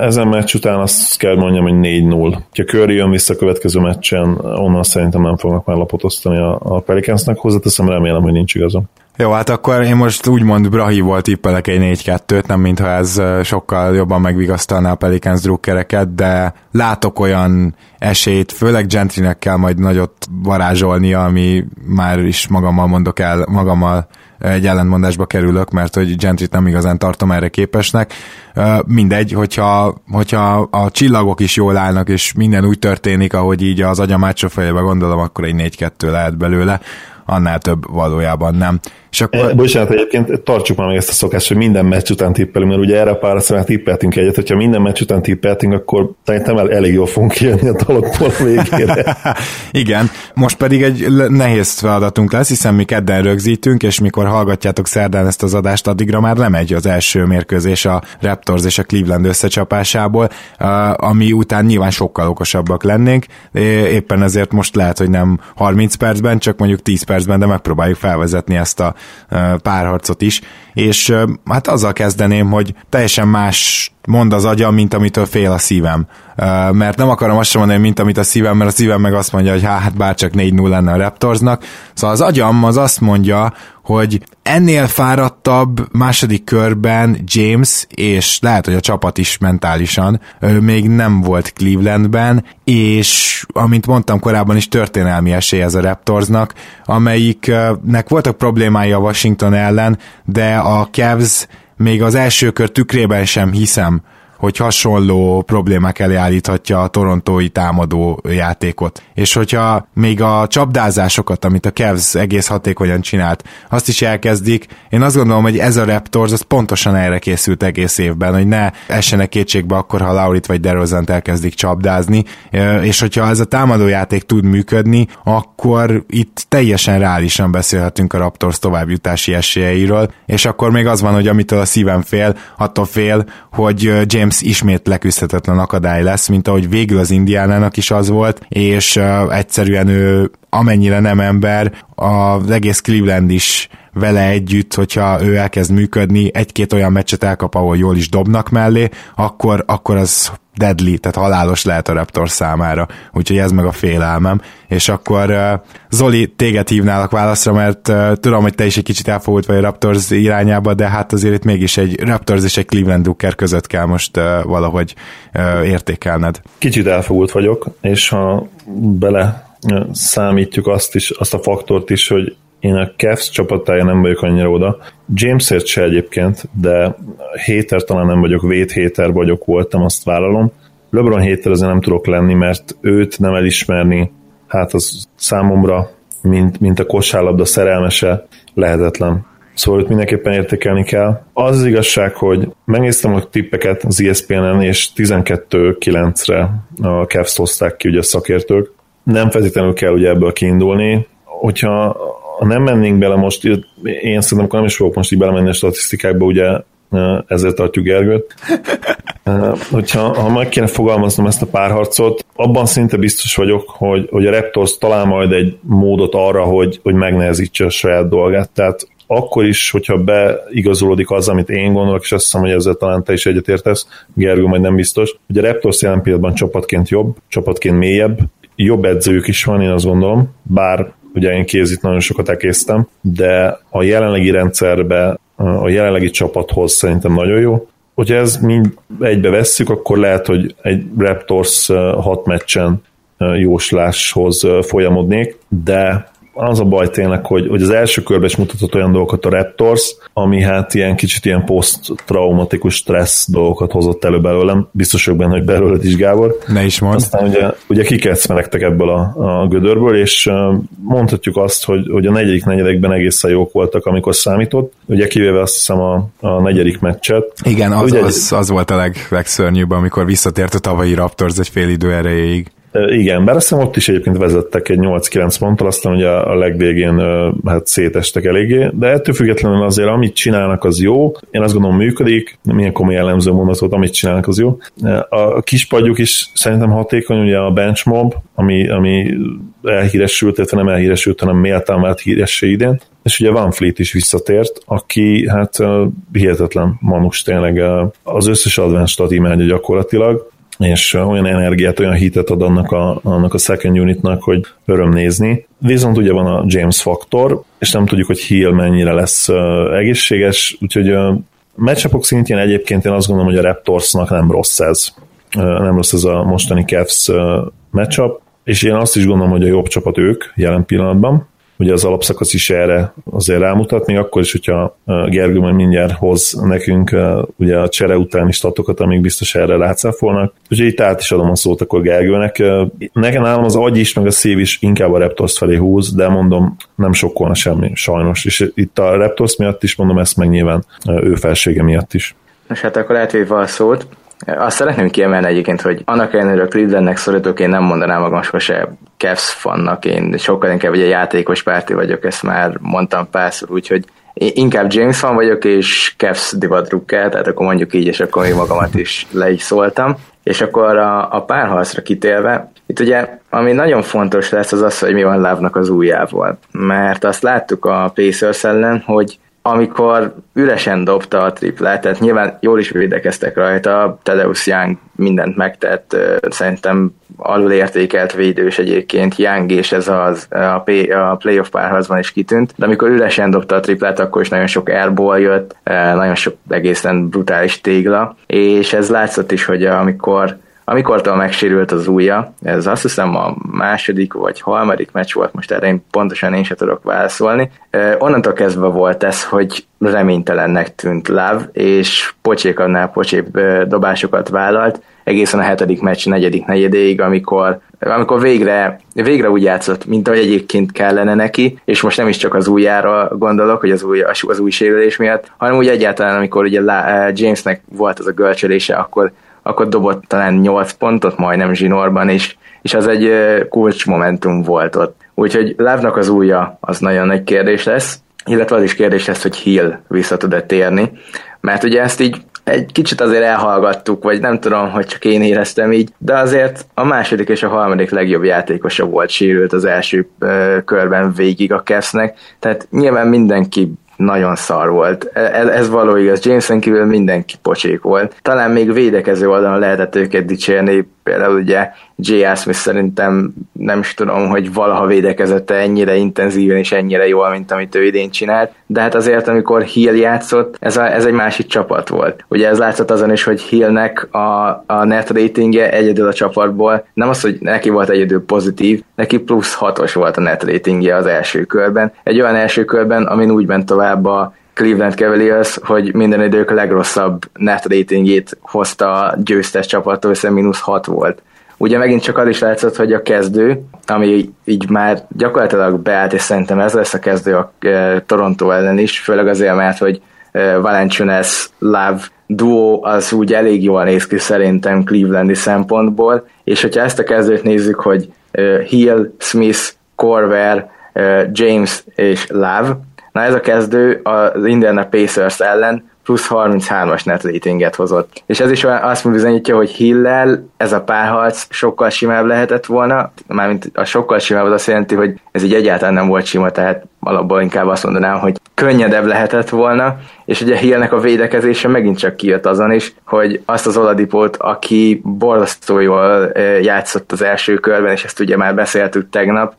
ezen meccs után azt kell mondjam, hogy 4-0. Ha Curry jön vissza a következő meccsen, onnan szerintem nem fognak már lapot osztani a, a Pelicansnak. Hozzáteszem, remélem, hogy nincs igazam. Jó, hát akkor én most úgymond volt tippelek egy 4-2-t, nem mintha ez sokkal jobban megvigasztalná a Pelicans drukkereket, de látok olyan esélyt, főleg Gentrynek kell majd nagyot varázsolnia, ami már is magammal mondok el, magammal egy ellentmondásba kerülök, mert hogy Gentryt nem igazán tartom erre képesnek. Mindegy, hogyha, hogyha a csillagok is jól állnak, és minden úgy történik, ahogy így az agyam fejébe gondolom, akkor egy 4-2 lehet belőle annál több valójában nem. És akkor... E, bocsánat, egyébként tartsuk már meg ezt a szokást, hogy minden meccs után tippelünk, mert ugye erre a pár szóval tippeltünk egyet, hogyha minden meccs után tippeltünk, akkor szerintem elég jól fogunk kijönni a a végére. Igen, most pedig egy nehéz feladatunk lesz, hiszen mi kedden rögzítünk, és mikor hallgatjátok szerdán ezt az adást, addigra már lemegy az első mérkőzés a Raptors és a Cleveland összecsapásából, ami után nyilván sokkal okosabbak lennénk, éppen ezért most lehet, hogy nem 30 percben, csak mondjuk 10 percben, de megpróbáljuk felvezetni ezt a párharcot is, és hát azzal kezdeném, hogy teljesen más mond az agyam, mint amitől fél a szívem. Mert nem akarom azt sem mondani, mint amit a szívem, mert a szívem meg azt mondja, hogy hát bárcsak 4-0 lenne a Raptorsnak. Szóval az agyam az azt mondja, hogy ennél fáradtabb második körben James, és lehet, hogy a csapat is mentálisan még nem volt Clevelandben, és amint mondtam korábban is történelmi esély ez a Raptorsnak, amelyiknek voltak problémái a Washington ellen, de a Cavs még az első kör tükrében sem hiszem, hogy hasonló problémák elé állíthatja a torontói támadó játékot. És hogyha még a csapdázásokat, amit a Cavs egész hatékonyan csinált, azt is elkezdik, én azt gondolom, hogy ez a Raptors az pontosan erre készült egész évben, hogy ne essenek kétségbe akkor, ha Laurit vagy DeRozant elkezdik csapdázni, és hogyha ez a támadójáték tud működni, akkor itt teljesen reálisan beszélhetünk a Raptors továbbjutási esélyeiről, és akkor még az van, hogy amitől a szívem fél, attól fél, hogy James James ismét leküzdhetetlen akadály lesz, mint ahogy végül az Indiánának is az volt, és egyszerűen ő amennyire nem ember, az egész Cleveland is vele együtt, hogyha ő elkezd működni, egy-két olyan meccset elkap, ahol jól is dobnak mellé, akkor, akkor az deadly, tehát halálos lehet a Raptor számára, úgyhogy ez meg a félelmem, és akkor Zoli, téged hívnálak válaszra, mert tudom, hogy te is egy kicsit elfogult vagy a Raptors irányába, de hát azért itt mégis egy Raptors és egy Cleveland Ducker között kell most valahogy értékelned. Kicsit elfogult vagyok, és ha bele számítjuk azt is, azt a faktort is, hogy én a Cavs csapatája nem vagyok annyira oda. Jamesért se egyébként, de héter talán nem vagyok, héter vagyok, voltam, azt vállalom. LeBron héter azért nem tudok lenni, mert őt nem elismerni, hát az számomra, mint, mint a kosárlabda szerelmese, lehetetlen. Szóval őt mindenképpen értékelni kell. Az, az igazság, hogy megnéztem a tippeket az ESPN-en, és 12-9-re a Cavs hozták ki ugye a szakértők. Nem feltétlenül kell ugye ebből kiindulni. Hogyha ha nem mennénk bele most, én szerintem nem is fogok most így belemenni a statisztikákba, ugye ezért tartjuk Gergőt. Hogyha ha meg kéne fogalmaznom ezt a párharcot, abban szinte biztos vagyok, hogy, hogy a Raptors talál majd egy módot arra, hogy, hogy megnehezítse a saját dolgát. Tehát akkor is, hogyha beigazolódik az, amit én gondolok, és azt hiszem, hogy ezzel talán te is egyetértesz, Gergő majd nem biztos, hogy a Raptors jelen pillanatban csapatként jobb, csapatként mélyebb, jobb edzőjük is van, én azt gondolom, bár ugye én kézit nagyon sokat ekésztem, de a jelenlegi rendszerbe, a jelenlegi csapathoz szerintem nagyon jó. Hogyha ez mind egybe vesszük, akkor lehet, hogy egy Raptors hat meccsen jósláshoz folyamodnék, de az a baj tényleg, hogy, hogy az első körben is mutatott olyan dolgokat a Raptors, ami hát ilyen kicsit ilyen post-traumatikus stressz dolgokat hozott elő belőlem. Biztos vagyok benne, hogy belőled is, Gábor. Ne is mond. Aztán ugye, ugye kikecmelektek ebből a, a gödörből, és mondhatjuk azt, hogy, hogy a negyedik negyedekben egészen jók voltak, amikor számított. Ugye kivéve azt hiszem a, a negyedik meccset. Igen, az, ugye, az, az volt a leg, legszörnyűbb, amikor visszatért a tavalyi Raptors egy fél idő erejéig. Igen, bár azt hiszem ott is egyébként vezettek egy 8-9 ponttal, aztán ugye a legvégén hát szétestek eléggé, de ettől függetlenül azért amit csinálnak az jó, én azt gondolom működik, milyen komoly jellemző mondatot, amit csinálnak az jó. A kispadjuk is szerintem hatékony, ugye a benchmob, ami, ami elhíresült, illetve nem elhíresült, hanem méltán vált híressé idén, és ugye Van Fleet is visszatért, aki hát hihetetlen manus tényleg az összes advanced imádja gyakorlatilag, és olyan energiát, olyan hitet ad annak a, annak a second unitnak, hogy öröm nézni. Viszont ugye van a James faktor, és nem tudjuk, hogy Hill mennyire lesz egészséges, úgyhogy a matchupok szintjén egyébként én azt gondolom, hogy a Raptorsnak nem rossz ez. Nem rossz ez a mostani Cavs matchup, és én azt is gondolom, hogy a jobb csapat ők jelen pillanatban, ugye az alapszakasz is erre azért rámutat, még akkor is, hogyha Gergő majd mindjárt hoz nekünk ugye a csere utáni statokat, amik biztos erre rácáfolnak. Úgyhogy itt át is adom a szót akkor Gergőnek. Nekem nálam az agy is, meg a szív is inkább a Raptors felé húz, de mondom, nem sokkolna semmi, sajnos. És itt a Raptors miatt is mondom ezt, meg nyilván ő felsége miatt is. Most hát akkor átvéve a szót, azt szeretném kiemelni egyébként, hogy annak ellenére a Clevelandnek szorítók, én nem mondanám magam sose Cavs fannak, én sokkal inkább egy játékos párti vagyok, ezt már mondtam párszor, úgyhogy inkább James fan vagyok, és Cavs divatrukkel, tehát akkor mondjuk így, és akkor még magamat is le is szóltam. És akkor a, a párharcra kitélve, itt ugye, ami nagyon fontos lesz, az az, hogy mi van Lávnak az ujjával. Mert azt láttuk a Pacers ellen, hogy amikor üresen dobta a triplát, tehát nyilván jól is védekeztek rajta, Tadeusz Young mindent megtett, szerintem alul értékelt védős egyébként, Young és ez az, a, a playoff párharcban is kitűnt, de amikor üresen dobta a triplát, akkor is nagyon sok airball jött, nagyon sok egészen brutális tégla, és ez látszott is, hogy amikor Amikortól megsérült az ujja, ez azt hiszem a második vagy harmadik meccs volt, most erre én pontosan én sem tudok válaszolni. Onnantól kezdve volt ez, hogy reménytelennek tűnt Láv, és pocsék annál pocsébb dobásokat vállalt, egészen a hetedik meccs negyedik negyedéig, amikor, amikor végre, végre úgy játszott, mint ahogy egyébként kellene neki, és most nem is csak az újjára gondolok, hogy az új, az új sérülés miatt, hanem úgy egyáltalán, amikor ugye Jamesnek volt az a görcsölése, akkor akkor dobott talán 8 pontot majdnem zsinórban is, és az egy kulcsmomentum volt ott. Úgyhogy Lávnak az újja az nagyon nagy kérdés lesz, illetve az is kérdés lesz, hogy Hill vissza tud-e térni, mert ugye ezt így egy kicsit azért elhallgattuk, vagy nem tudom, hogy csak én éreztem így, de azért a második és a harmadik legjobb játékosa volt sérült az első ö, körben végig a Kevsnek, tehát nyilván mindenki nagyon szar volt. Ez, ez való igaz. Jameson kívül mindenki pocsék volt. Talán még védekező oldalon lehetett őket dicsérni, például ugye J.R. Smith szerintem nem is tudom, hogy valaha védekezette ennyire intenzíven és ennyire jól, mint amit ő idén csinált, de hát azért, amikor Hill játszott, ez, a, ez egy másik csapat volt. Ugye ez látszott azon is, hogy Hillnek a, a net ratingje egyedül a csapatból, nem az, hogy neki volt egyedül pozitív, neki plusz hatos volt a net ratingje az első körben. Egy olyan első körben, amin úgy ment tovább a Cleveland Cavaliers, hogy minden idők legrosszabb net ratingjét hozta a győztes csapattól, hiszen mínusz 6 volt. Ugye megint csak az is látszott, hogy a kezdő, ami így már gyakorlatilag beállt, és szerintem ez lesz a kezdő a e, Toronto ellen is, főleg azért, mert hogy e, Valenciunas Love duo az úgy elég jól néz ki szerintem Clevelandi szempontból, és hogyha ezt a kezdőt nézzük, hogy e, Hill, Smith, Corver, James és Love, Na ez a kezdő az Indiana Pacers ellen plusz 33-as net ratinget hozott. És ez is azt bizonyítja, hogy Hillel ez a párharc sokkal simább lehetett volna, mármint a sokkal simább az azt jelenti, hogy ez így egyáltalán nem volt sima, tehát alapból inkább azt mondanám, hogy könnyedebb lehetett volna, és ugye Hillnek a védekezése megint csak kijött azon is, hogy azt az Oladipót, aki borzasztó jól játszott az első körben, és ezt ugye már beszéltük tegnap,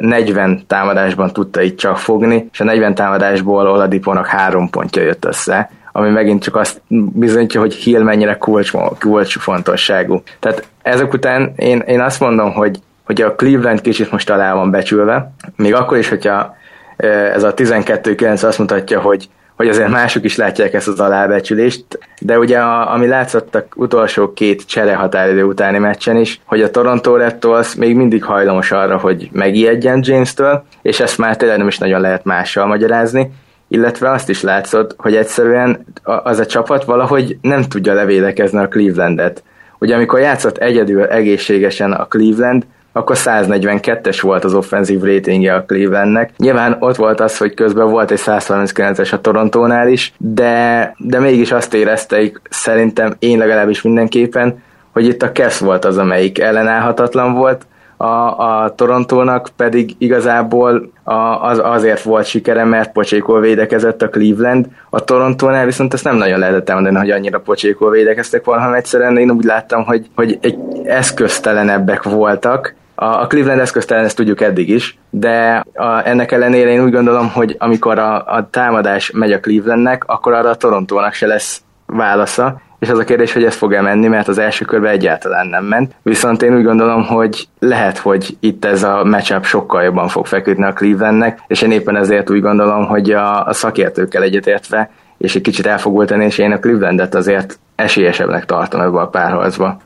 40 támadásban tudta itt csak fogni, és a 40 támadásból Oladipónak három pontja jött össze, ami megint csak azt bizonyítja, hogy Hill mennyire kulcs, kulcs fontosságú. Tehát ezek után én, én azt mondom, hogy, hogy a Cleveland kicsit most alá van becsülve, még akkor is, hogyha ez a 12-9 azt mutatja, hogy hogy azért mások is látják ezt az alábecsülést, de ugye a, ami látszott a utolsó két csere határidő utáni meccsen is, hogy a Toronto Raptors még mindig hajlamos arra, hogy megijedjen James-től, és ezt már tényleg nem is nagyon lehet mással magyarázni, illetve azt is látszott, hogy egyszerűen az a csapat valahogy nem tudja levédekezni a Clevelandet. Ugye amikor játszott egyedül egészségesen a Cleveland, akkor 142-es volt az offenzív ratingje a Clevelandnek. Nyilván ott volt az, hogy közben volt egy 139-es a Torontónál is, de, de mégis azt érezteik, szerintem én legalábbis mindenképpen, hogy itt a Kesz volt az, amelyik ellenállhatatlan volt, a, a Torontónak pedig igazából a, az, azért volt sikere, mert pocsékol védekezett a Cleveland, a Torontónál viszont ezt nem nagyon lehetett elmondani, hogy annyira pocsékol védekeztek hanem egyszerűen én úgy láttam, hogy, hogy egy eszköztelenebbek voltak, a Cleveland eszköztelen, ezt tudjuk eddig is, de a, ennek ellenére én úgy gondolom, hogy amikor a, a támadás megy a Clevelandnek, akkor arra a Torontónak se lesz válasza, és az a kérdés, hogy ez fog-e menni, mert az első körben egyáltalán nem ment. Viszont én úgy gondolom, hogy lehet, hogy itt ez a matchup sokkal jobban fog feküdni a Clevelandnek, és én éppen ezért úgy gondolom, hogy a, a szakértőkkel egyetértve és egy kicsit elfogultani, és én a Clevelandet azért esélyesebbnek tartom ebbe a párharcba.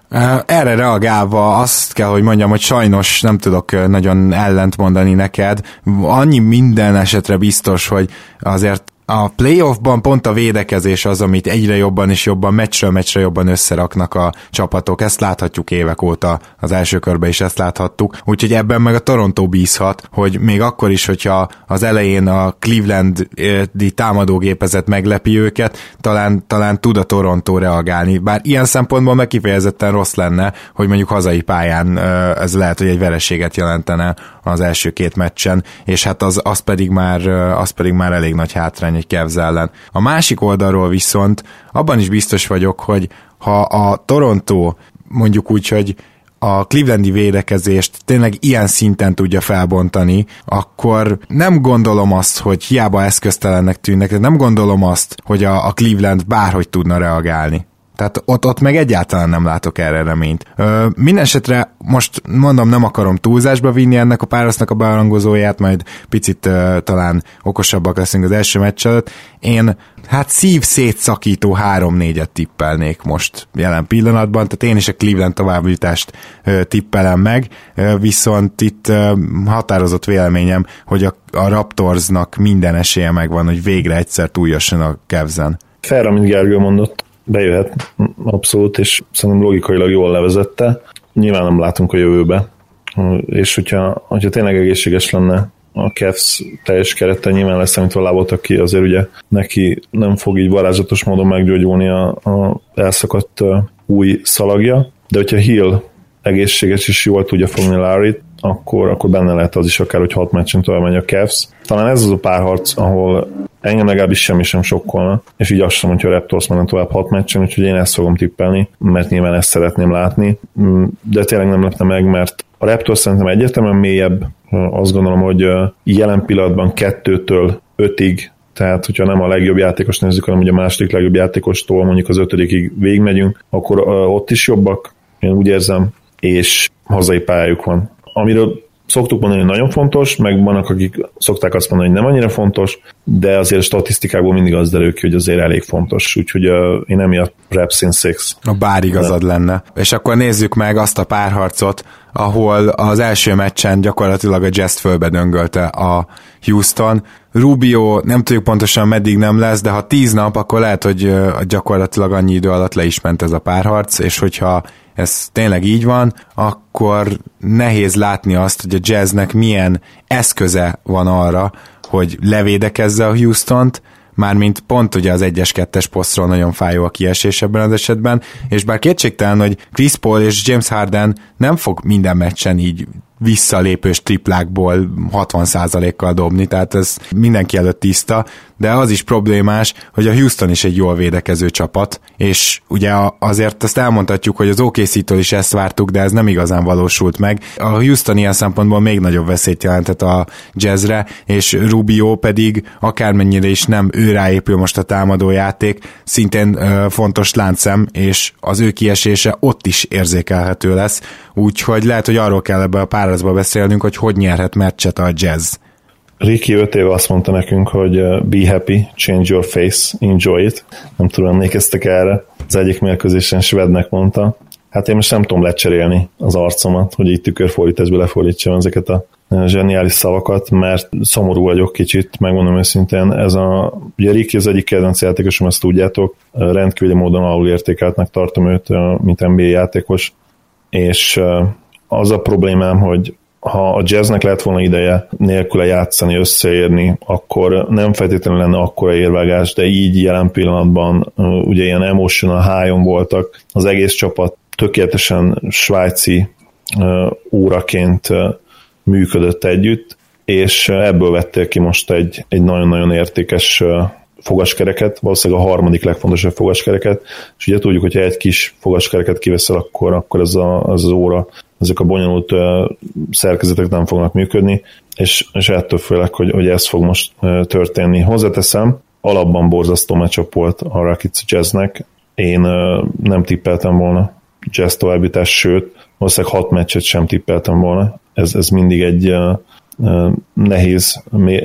Erre reagálva azt kell, hogy mondjam, hogy sajnos nem tudok nagyon ellent mondani neked. Annyi minden esetre biztos, hogy azért a playoffban pont a védekezés az, amit egyre jobban és jobban, meccsről meccsre jobban összeraknak a csapatok. Ezt láthatjuk évek óta az első körben is ezt láthattuk. Úgyhogy ebben meg a Toronto bízhat, hogy még akkor is, hogyha az elején a Clevelandi támadógépezet meglepi őket, talán, talán tud a Toronto reagálni. Bár ilyen szempontból meg kifejezetten rossz lenne, hogy mondjuk hazai pályán ez lehet, hogy egy vereséget jelentene az első két meccsen, és hát az, az pedig már, az pedig már elég nagy hátrány egy Cavs ellen. A másik oldalról viszont abban is biztos vagyok, hogy ha a Toronto mondjuk úgy, hogy a Clevelandi védekezést tényleg ilyen szinten tudja felbontani, akkor nem gondolom azt, hogy hiába eszköztelennek tűnnek, nem gondolom azt, hogy a, a Cleveland bárhogy tudna reagálni. Tehát ott, ott meg egyáltalán nem látok erre reményt. Ö, Mindenesetre most mondom, nem akarom túlzásba vinni ennek a párosnak a bearangozóját, majd picit ö, talán okosabbak leszünk az első meccs előtt. Én hát szív szétszakító 3-4-et tippelnék most jelen pillanatban, tehát én is a Cleveland továbbjutást ö, tippelem meg, ö, viszont itt ö, határozott véleményem, hogy a, a Raptorsnak minden esélye megvan, hogy végre egyszer túljasson a Kevzen. Fair, amit Gergő mondott, bejöhet abszolút, és szerintem logikailag jól levezette. Nyilván nem látunk a jövőbe, és hogyha, hogyha tényleg egészséges lenne a Cavs teljes kerete nyilván lesz, amit lábot, aki azért ugye neki nem fog így varázsatos módon meggyógyulni a, a elszakadt új szalagja, de hogyha Hill egészséges és jól tudja fogni larry akkor, akkor benne lehet az is akár, hogy hat meccsen tovább megy a Cavs. Talán ez az a párharc, ahol engem legalábbis semmi sem sokkolna, és így azt sem, hogyha a Raptors menne tovább hat meccsen, úgyhogy én ezt fogom tippelni, mert nyilván ezt szeretném látni, mm, de tényleg nem lepne meg, mert a Raptors szerintem egyértelműen mélyebb, azt gondolom, hogy jelen pillanatban kettőtől ötig tehát hogyha nem a legjobb játékos nézzük, hanem ugye a második legjobb játékostól mondjuk az ötödikig végigmegyünk, akkor ott is jobbak, én úgy érzem, és hazai pályájuk van. Amiről szoktuk mondani, hogy nagyon fontos, meg vannak, akik szokták azt mondani, hogy nem annyira fontos, de azért a statisztikából mindig az derül ki, hogy azért elég fontos, úgyhogy uh, én emiatt Raps in Six. A bár igazad lenne. És akkor nézzük meg azt a párharcot, ahol az első meccsen gyakorlatilag a Jazz fölbedöngölte a Houston. Rubio nem tudjuk pontosan meddig nem lesz, de ha tíz nap, akkor lehet, hogy gyakorlatilag annyi idő alatt le is ment ez a párharc, és hogyha ez tényleg így van, akkor nehéz látni azt, hogy a jazznek milyen eszköze van arra, hogy levédekezze a Houston-t, mármint pont ugye az 1-es 2-es posztról nagyon fájó a kiesés ebben az esetben, és bár kétségtelen, hogy Chris Paul és James Harden nem fog minden meccsen így visszalépős triplákból 60%-kal dobni, tehát ez mindenki előtt tiszta, de az is problémás, hogy a Houston is egy jól védekező csapat, és ugye azért azt elmondhatjuk, hogy az OKC-től is ezt vártuk, de ez nem igazán valósult meg. A Houston ilyen szempontból még nagyobb veszélyt jelentett a jazzre, és Rubio pedig akármennyire is nem ő ráépül most a támadó játék, szintén ö, fontos láncem, és az ő kiesése ott is érzékelhető lesz, úgyhogy lehet, hogy arról kell ebbe a párharcba beszélnünk, hogy hogy nyerhet meccset a jazz. Riki öt éve azt mondta nekünk, hogy uh, be happy, change your face, enjoy it. Nem tudom, emlékeztek erre. Az egyik mérkőzésen Svednek mondta. Hát én most nem tudom lecserélni az arcomat, hogy így tükörfordításba lefordítsam ezeket a zseniális szavakat, mert szomorú vagyok kicsit, megmondom őszintén. Ez a, ugye Riki az egyik kedvenc játékosom, ezt tudjátok, rendkívüli módon alul értékeltnek tartom őt, mint NBA játékos, és az a problémám, hogy ha a jazznek lett volna ideje nélküle játszani, összeérni, akkor nem feltétlenül lenne akkora érvágás, de így jelen pillanatban ugye ilyen emotional high voltak, az egész csapat tökéletesen svájci óraként működött együtt, és ebből vettél ki most egy, egy nagyon-nagyon értékes fogaskereket, valószínűleg a harmadik legfontosabb fogaskereket, és ugye tudjuk, hogyha egy kis fogaskereket kiveszel, akkor, akkor ez a, az, az óra, ezek a bonyolult uh, szerkezetek nem fognak működni, és, és ettől főleg, hogy, hogy ez fog most uh, történni. Hozzáteszem, alapban borzasztó meccsap volt a Rakic Jazznek, én uh, nem tippeltem volna Jazz továbbítás, sőt, valószínűleg hat meccset sem tippeltem volna. Ez, ez mindig egy uh, nehéz,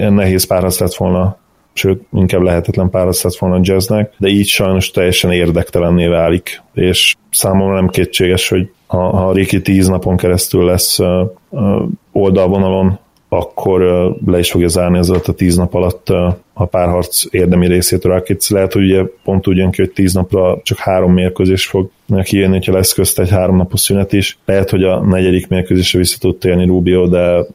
nehéz párharc lett volna sőt, inkább lehetetlen páros lett volna a jazznek, de így sajnos teljesen érdektelenné válik, és számomra nem kétséges, hogy ha, ha Riki tíz napon keresztül lesz uh, uh, oldalvonalon, akkor uh, le is fogja zárni az a tíz nap alatt a párharc érdemi részét Rakic. Lehet, hogy ugye pont úgy jön ki, hogy tíz napra csak három mérkőzés fog kijönni, hogyha lesz közt egy három napos szünet is. Lehet, hogy a negyedik mérkőzésre vissza tud térni Rubio, de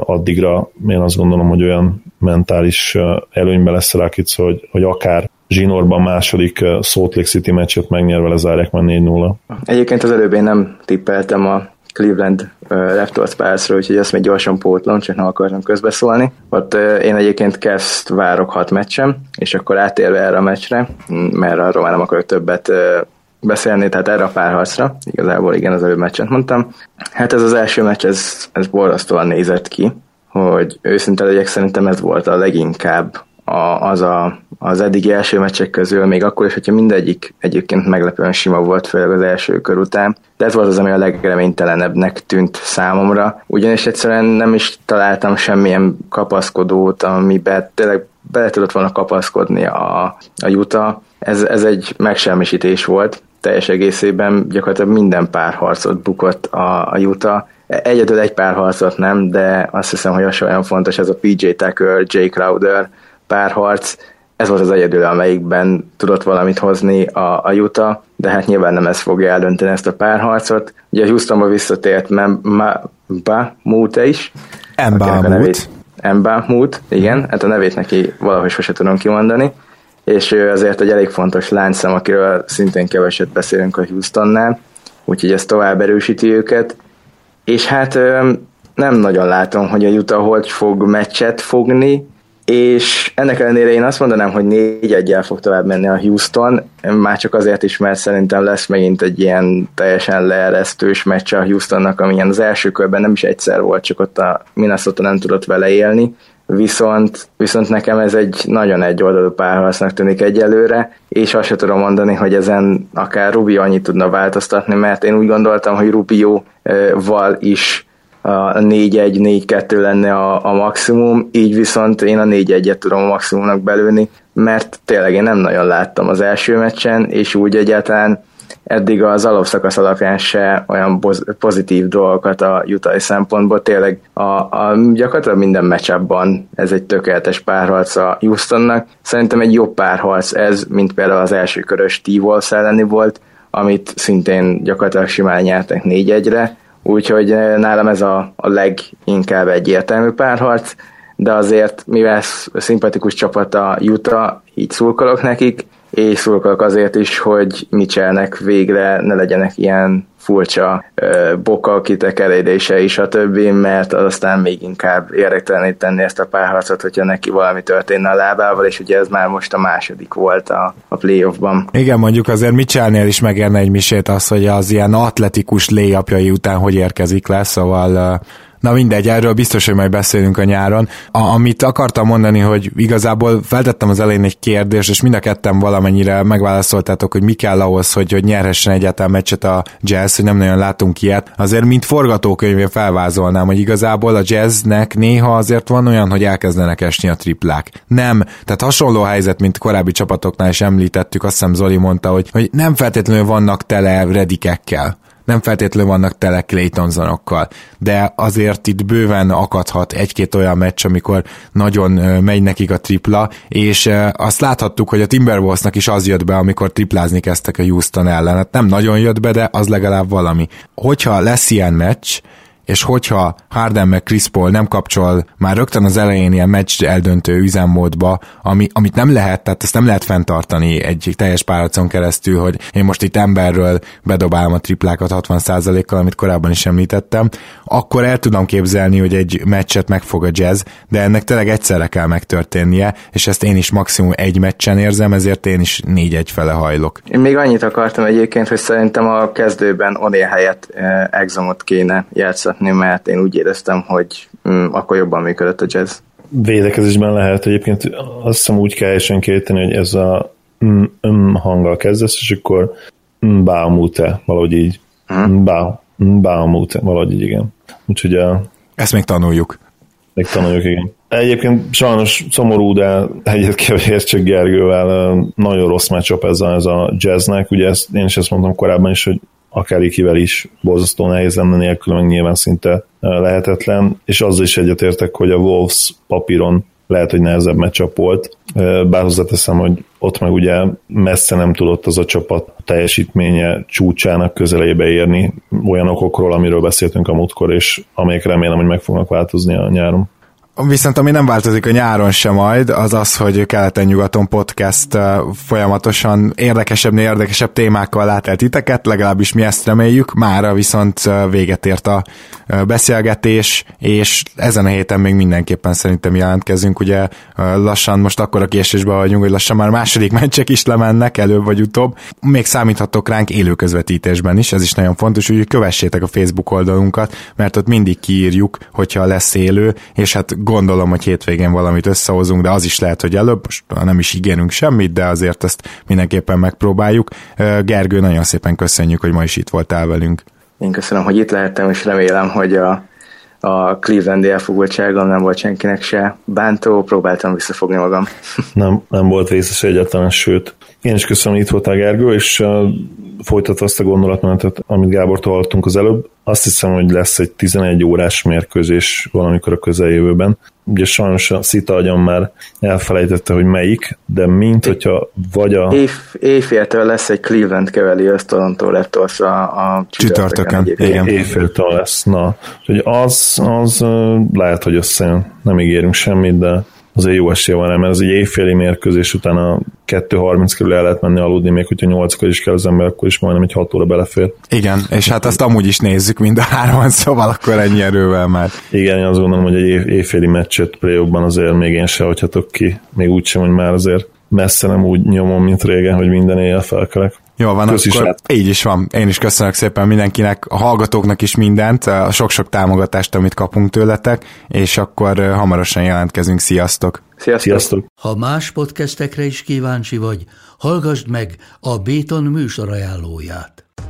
addigra én azt gondolom, hogy olyan mentális előnybe lesz Rakic, hogy, hogy akár zsinórban második Salt Lake City meccset megnyerve lezárják már 4-0. Egyébként az előbb én nem tippeltem a Cleveland Raptors párszra, úgyhogy ezt még gyorsan pótlom, csak nem akartam közbeszólni. Ott én egyébként kezd várok hat meccsem, és akkor átérve erre a meccsre, mert arról már nem akarok többet beszélni, tehát erre a párharcra, igazából igen, az előbb meccset mondtam. Hát ez az első meccs, ez, ez borzasztóan nézett ki, hogy őszinte legyek, szerintem ez volt a leginkább a, az a, az eddigi első meccsek közül, még akkor is, hogyha mindegyik egyébként meglepően sima volt, főleg az első kör után, de ez volt az, ami a legreménytelenebbnek tűnt számomra, ugyanis egyszerűen nem is találtam semmilyen kapaszkodót, amiben tényleg bele tudott volna kapaszkodni a, a Juta. Ez, ez egy megsemmisítés volt, teljes egészében gyakorlatilag minden párharcot bukott a, a Juta. Egyedül egy párharcot nem, de azt hiszem, hogy az olyan fontos, ez a PJ Tucker, Jay Crowder párharc, ez volt az egyedül, amelyikben tudott valamit hozni a, a Juta, de hát nyilván nem ez fogja eldönteni ezt a párharcot. Ugye a Houstonba visszatért Mba Mute is. Mba Mba Mute, igen, hát a nevét neki valahogy sose tudom kimondani és ő azért egy elég fontos láncszem, akiről szintén keveset beszélünk a Houstonnál, úgyhogy ez tovább erősíti őket, és hát nem nagyon látom, hogy a Utah hogy fog meccset fogni, és ennek ellenére én azt mondanám, hogy négy egyel fog tovább menni a Houston, már csak azért is, mert szerintem lesz megint egy ilyen teljesen leeresztős meccs a Houstonnak, amilyen az első körben nem is egyszer volt, csak ott a Minnesota nem tudott vele élni, viszont, viszont nekem ez egy nagyon egy oldalú párharcnak tűnik egyelőre, és azt sem tudom mondani, hogy ezen akár Rubio annyit tudna változtatni, mert én úgy gondoltam, hogy Rubio-val is a 4-1-4-2 lenne a, a maximum, így viszont én a 4-1-et tudom a maximumnak belőni, mert tényleg én nem nagyon láttam az első meccsen, és úgy egyáltalán eddig az alapszakasz alapján se olyan pozitív dolgokat a jutai szempontból. Tényleg a, a, gyakorlatilag minden meccsabban ez egy tökéletes párharc a Houstonnak. Szerintem egy jobb párharc ez, mint például az első körös T-Wolves elleni volt, amit szintén gyakorlatilag simán nyertek 4-1-re, úgyhogy eh, nálam ez a, a leginkább egyértelmű párharc, de azért, mivel szimpatikus csapat a Utah, így szurkolok nekik, és szurkolok azért is, hogy Mitchellnek végre ne legyenek ilyen furcsa ö, boka kitekerődése is a többi, mert az aztán még inkább tenni ezt a párharcot, hogyha neki valami történne a lábával, és ugye ez már most a második volt a, a playoffban. Igen, mondjuk azért Mitchellnél is megérne egy misét az, hogy az ilyen atletikus léjapjai után hogy érkezik le, szóval Na mindegy, erről biztos, hogy majd beszélünk a nyáron. A, amit akartam mondani, hogy igazából feltettem az elején egy kérdést, és mind a ketten valamennyire megválaszoltátok, hogy mi kell ahhoz, hogy, hogy nyerhessen egyáltalán meccset a jazz, hogy nem nagyon látunk ilyet. Azért, mint forgatókönyvén felvázolnám, hogy igazából a jazznek néha azért van olyan, hogy elkezdenek esni a triplák. Nem, tehát hasonló helyzet, mint korábbi csapatoknál is említettük, azt hiszem Zoli mondta, hogy, hogy nem feltétlenül vannak tele redikekkel nem feltétlenül vannak tele Claytonsonokkal, de azért itt bőven akadhat egy-két olyan meccs, amikor nagyon megy nekik a tripla, és azt láthattuk, hogy a Timberwolvesnak is az jött be, amikor triplázni kezdtek a Houston ellen. Hát nem nagyon jött be, de az legalább valami. Hogyha lesz ilyen meccs, és hogyha Harden meg Chris Paul nem kapcsol már rögtön az elején ilyen meccs eldöntő üzemmódba, ami, amit nem lehet, tehát ezt nem lehet fenntartani egy teljes páracon keresztül, hogy én most itt emberről bedobálom a triplákat 60%-kal, amit korábban is említettem, akkor el tudom képzelni, hogy egy meccset megfog a jazz, de ennek tényleg egyszerre kell megtörténnie, és ezt én is maximum egy meccsen érzem, ezért én is négy-egy fele hajlok. Én még annyit akartam egyébként, hogy szerintem a kezdőben Onél helyett eh, Exomot kéne játszani folytatni, mert én úgy éreztem, hogy mm, akkor jobban működött a jazz. Védekezésben lehet egyébként azt hiszem úgy kell helyesen kérteni, hogy ez a mm, mm hanggal kezdesz, és akkor mm, baumute, valahogy így. Bá, mm, baumute, valahogy így, igen. Úgyhogy a... Ezt még tanuljuk. Még tanuljuk, igen. Egyébként sajnos szomorú, de egyet kell csak Gergővel nagyon rossz matchup ez a, ez a jazznek. Ugye ezt, én is ezt mondtam korábban is, hogy akár ikivel is borzasztó nehéz lenne nélkül, meg nyilván szinte lehetetlen, és azzal is egyetértek, hogy a Wolves papíron lehet, hogy nehezebb meccsap volt, bár hozzáteszem, hogy ott meg ugye messze nem tudott az a csapat teljesítménye csúcsának közelébe érni olyan okokról, amiről beszéltünk a múltkor, és amelyek remélem, hogy meg fognak változni a nyáron. Viszont ami nem változik a nyáron sem majd, az az, hogy keleten-nyugaton podcast folyamatosan érdekesebbnél érdekesebb témákkal lát el titeket, legalábbis mi ezt reméljük. Mára viszont véget ért a beszélgetés, és ezen a héten még mindenképpen szerintem jelentkezünk. Ugye lassan most akkor a késésbe vagyunk, hogy lassan már második meccsek is lemennek előbb vagy utóbb. Még számíthatok ránk élő közvetítésben is, ez is nagyon fontos, úgyhogy kövessétek a Facebook oldalunkat, mert ott mindig kiírjuk, hogyha lesz élő, és hát gondolom, hogy hétvégén valamit összehozunk, de az is lehet, hogy előbb, most nem is ígérünk semmit, de azért ezt mindenképpen megpróbáljuk. Gergő, nagyon szépen köszönjük, hogy ma is itt voltál velünk. Én köszönöm, hogy itt lehettem, és remélem, hogy a, a Clevelandi elfogultságom nem volt senkinek se bántó, próbáltam visszafogni magam. Nem, nem volt vészes egyáltalán, sőt. Én is köszönöm, hogy itt voltál, Gergő, és folytatva azt a gondolatmenetet, amit Gábortól hallottunk az előbb. Azt hiszem, hogy lesz egy 11 órás mérkőzés valamikor a közeljövőben. Ugye sajnos a Szita agyon már elfelejtette, hogy melyik, de mint hogyha vagy a... Év, éjféltől lesz egy Cleveland keveli az Toronto Raptors a, a csütörtökön. Igen. Éjféltől lesz. Na, hogy az, az lehet, hogy összejön. Nem ígérünk semmit, de azért jó esélye van mert ez egy éjféli mérkőzés után a 2.30 körül el lehet menni aludni, még hogyha 8 is kell az ember, akkor is majdnem egy 6 óra belefér. Igen, és hát azt amúgy is nézzük mind a hárman, szóval akkor ennyi erővel már. Igen, én azt gondolom, hogy egy éjféli meccset play azért még én se hagyhatok ki, még úgysem, hogy már azért messze nem úgy nyomom, mint régen, hogy minden éjjel felkelek. Jó van, Köszi akkor sát. így is van. Én is köszönök szépen mindenkinek, a hallgatóknak is mindent, a sok-sok támogatást, amit kapunk tőletek, és akkor hamarosan jelentkezünk. Sziasztok! Sziasztok! Sziasztok. Ha más podcastekre is kíváncsi vagy, hallgassd meg a Béton műsor ajánlóját.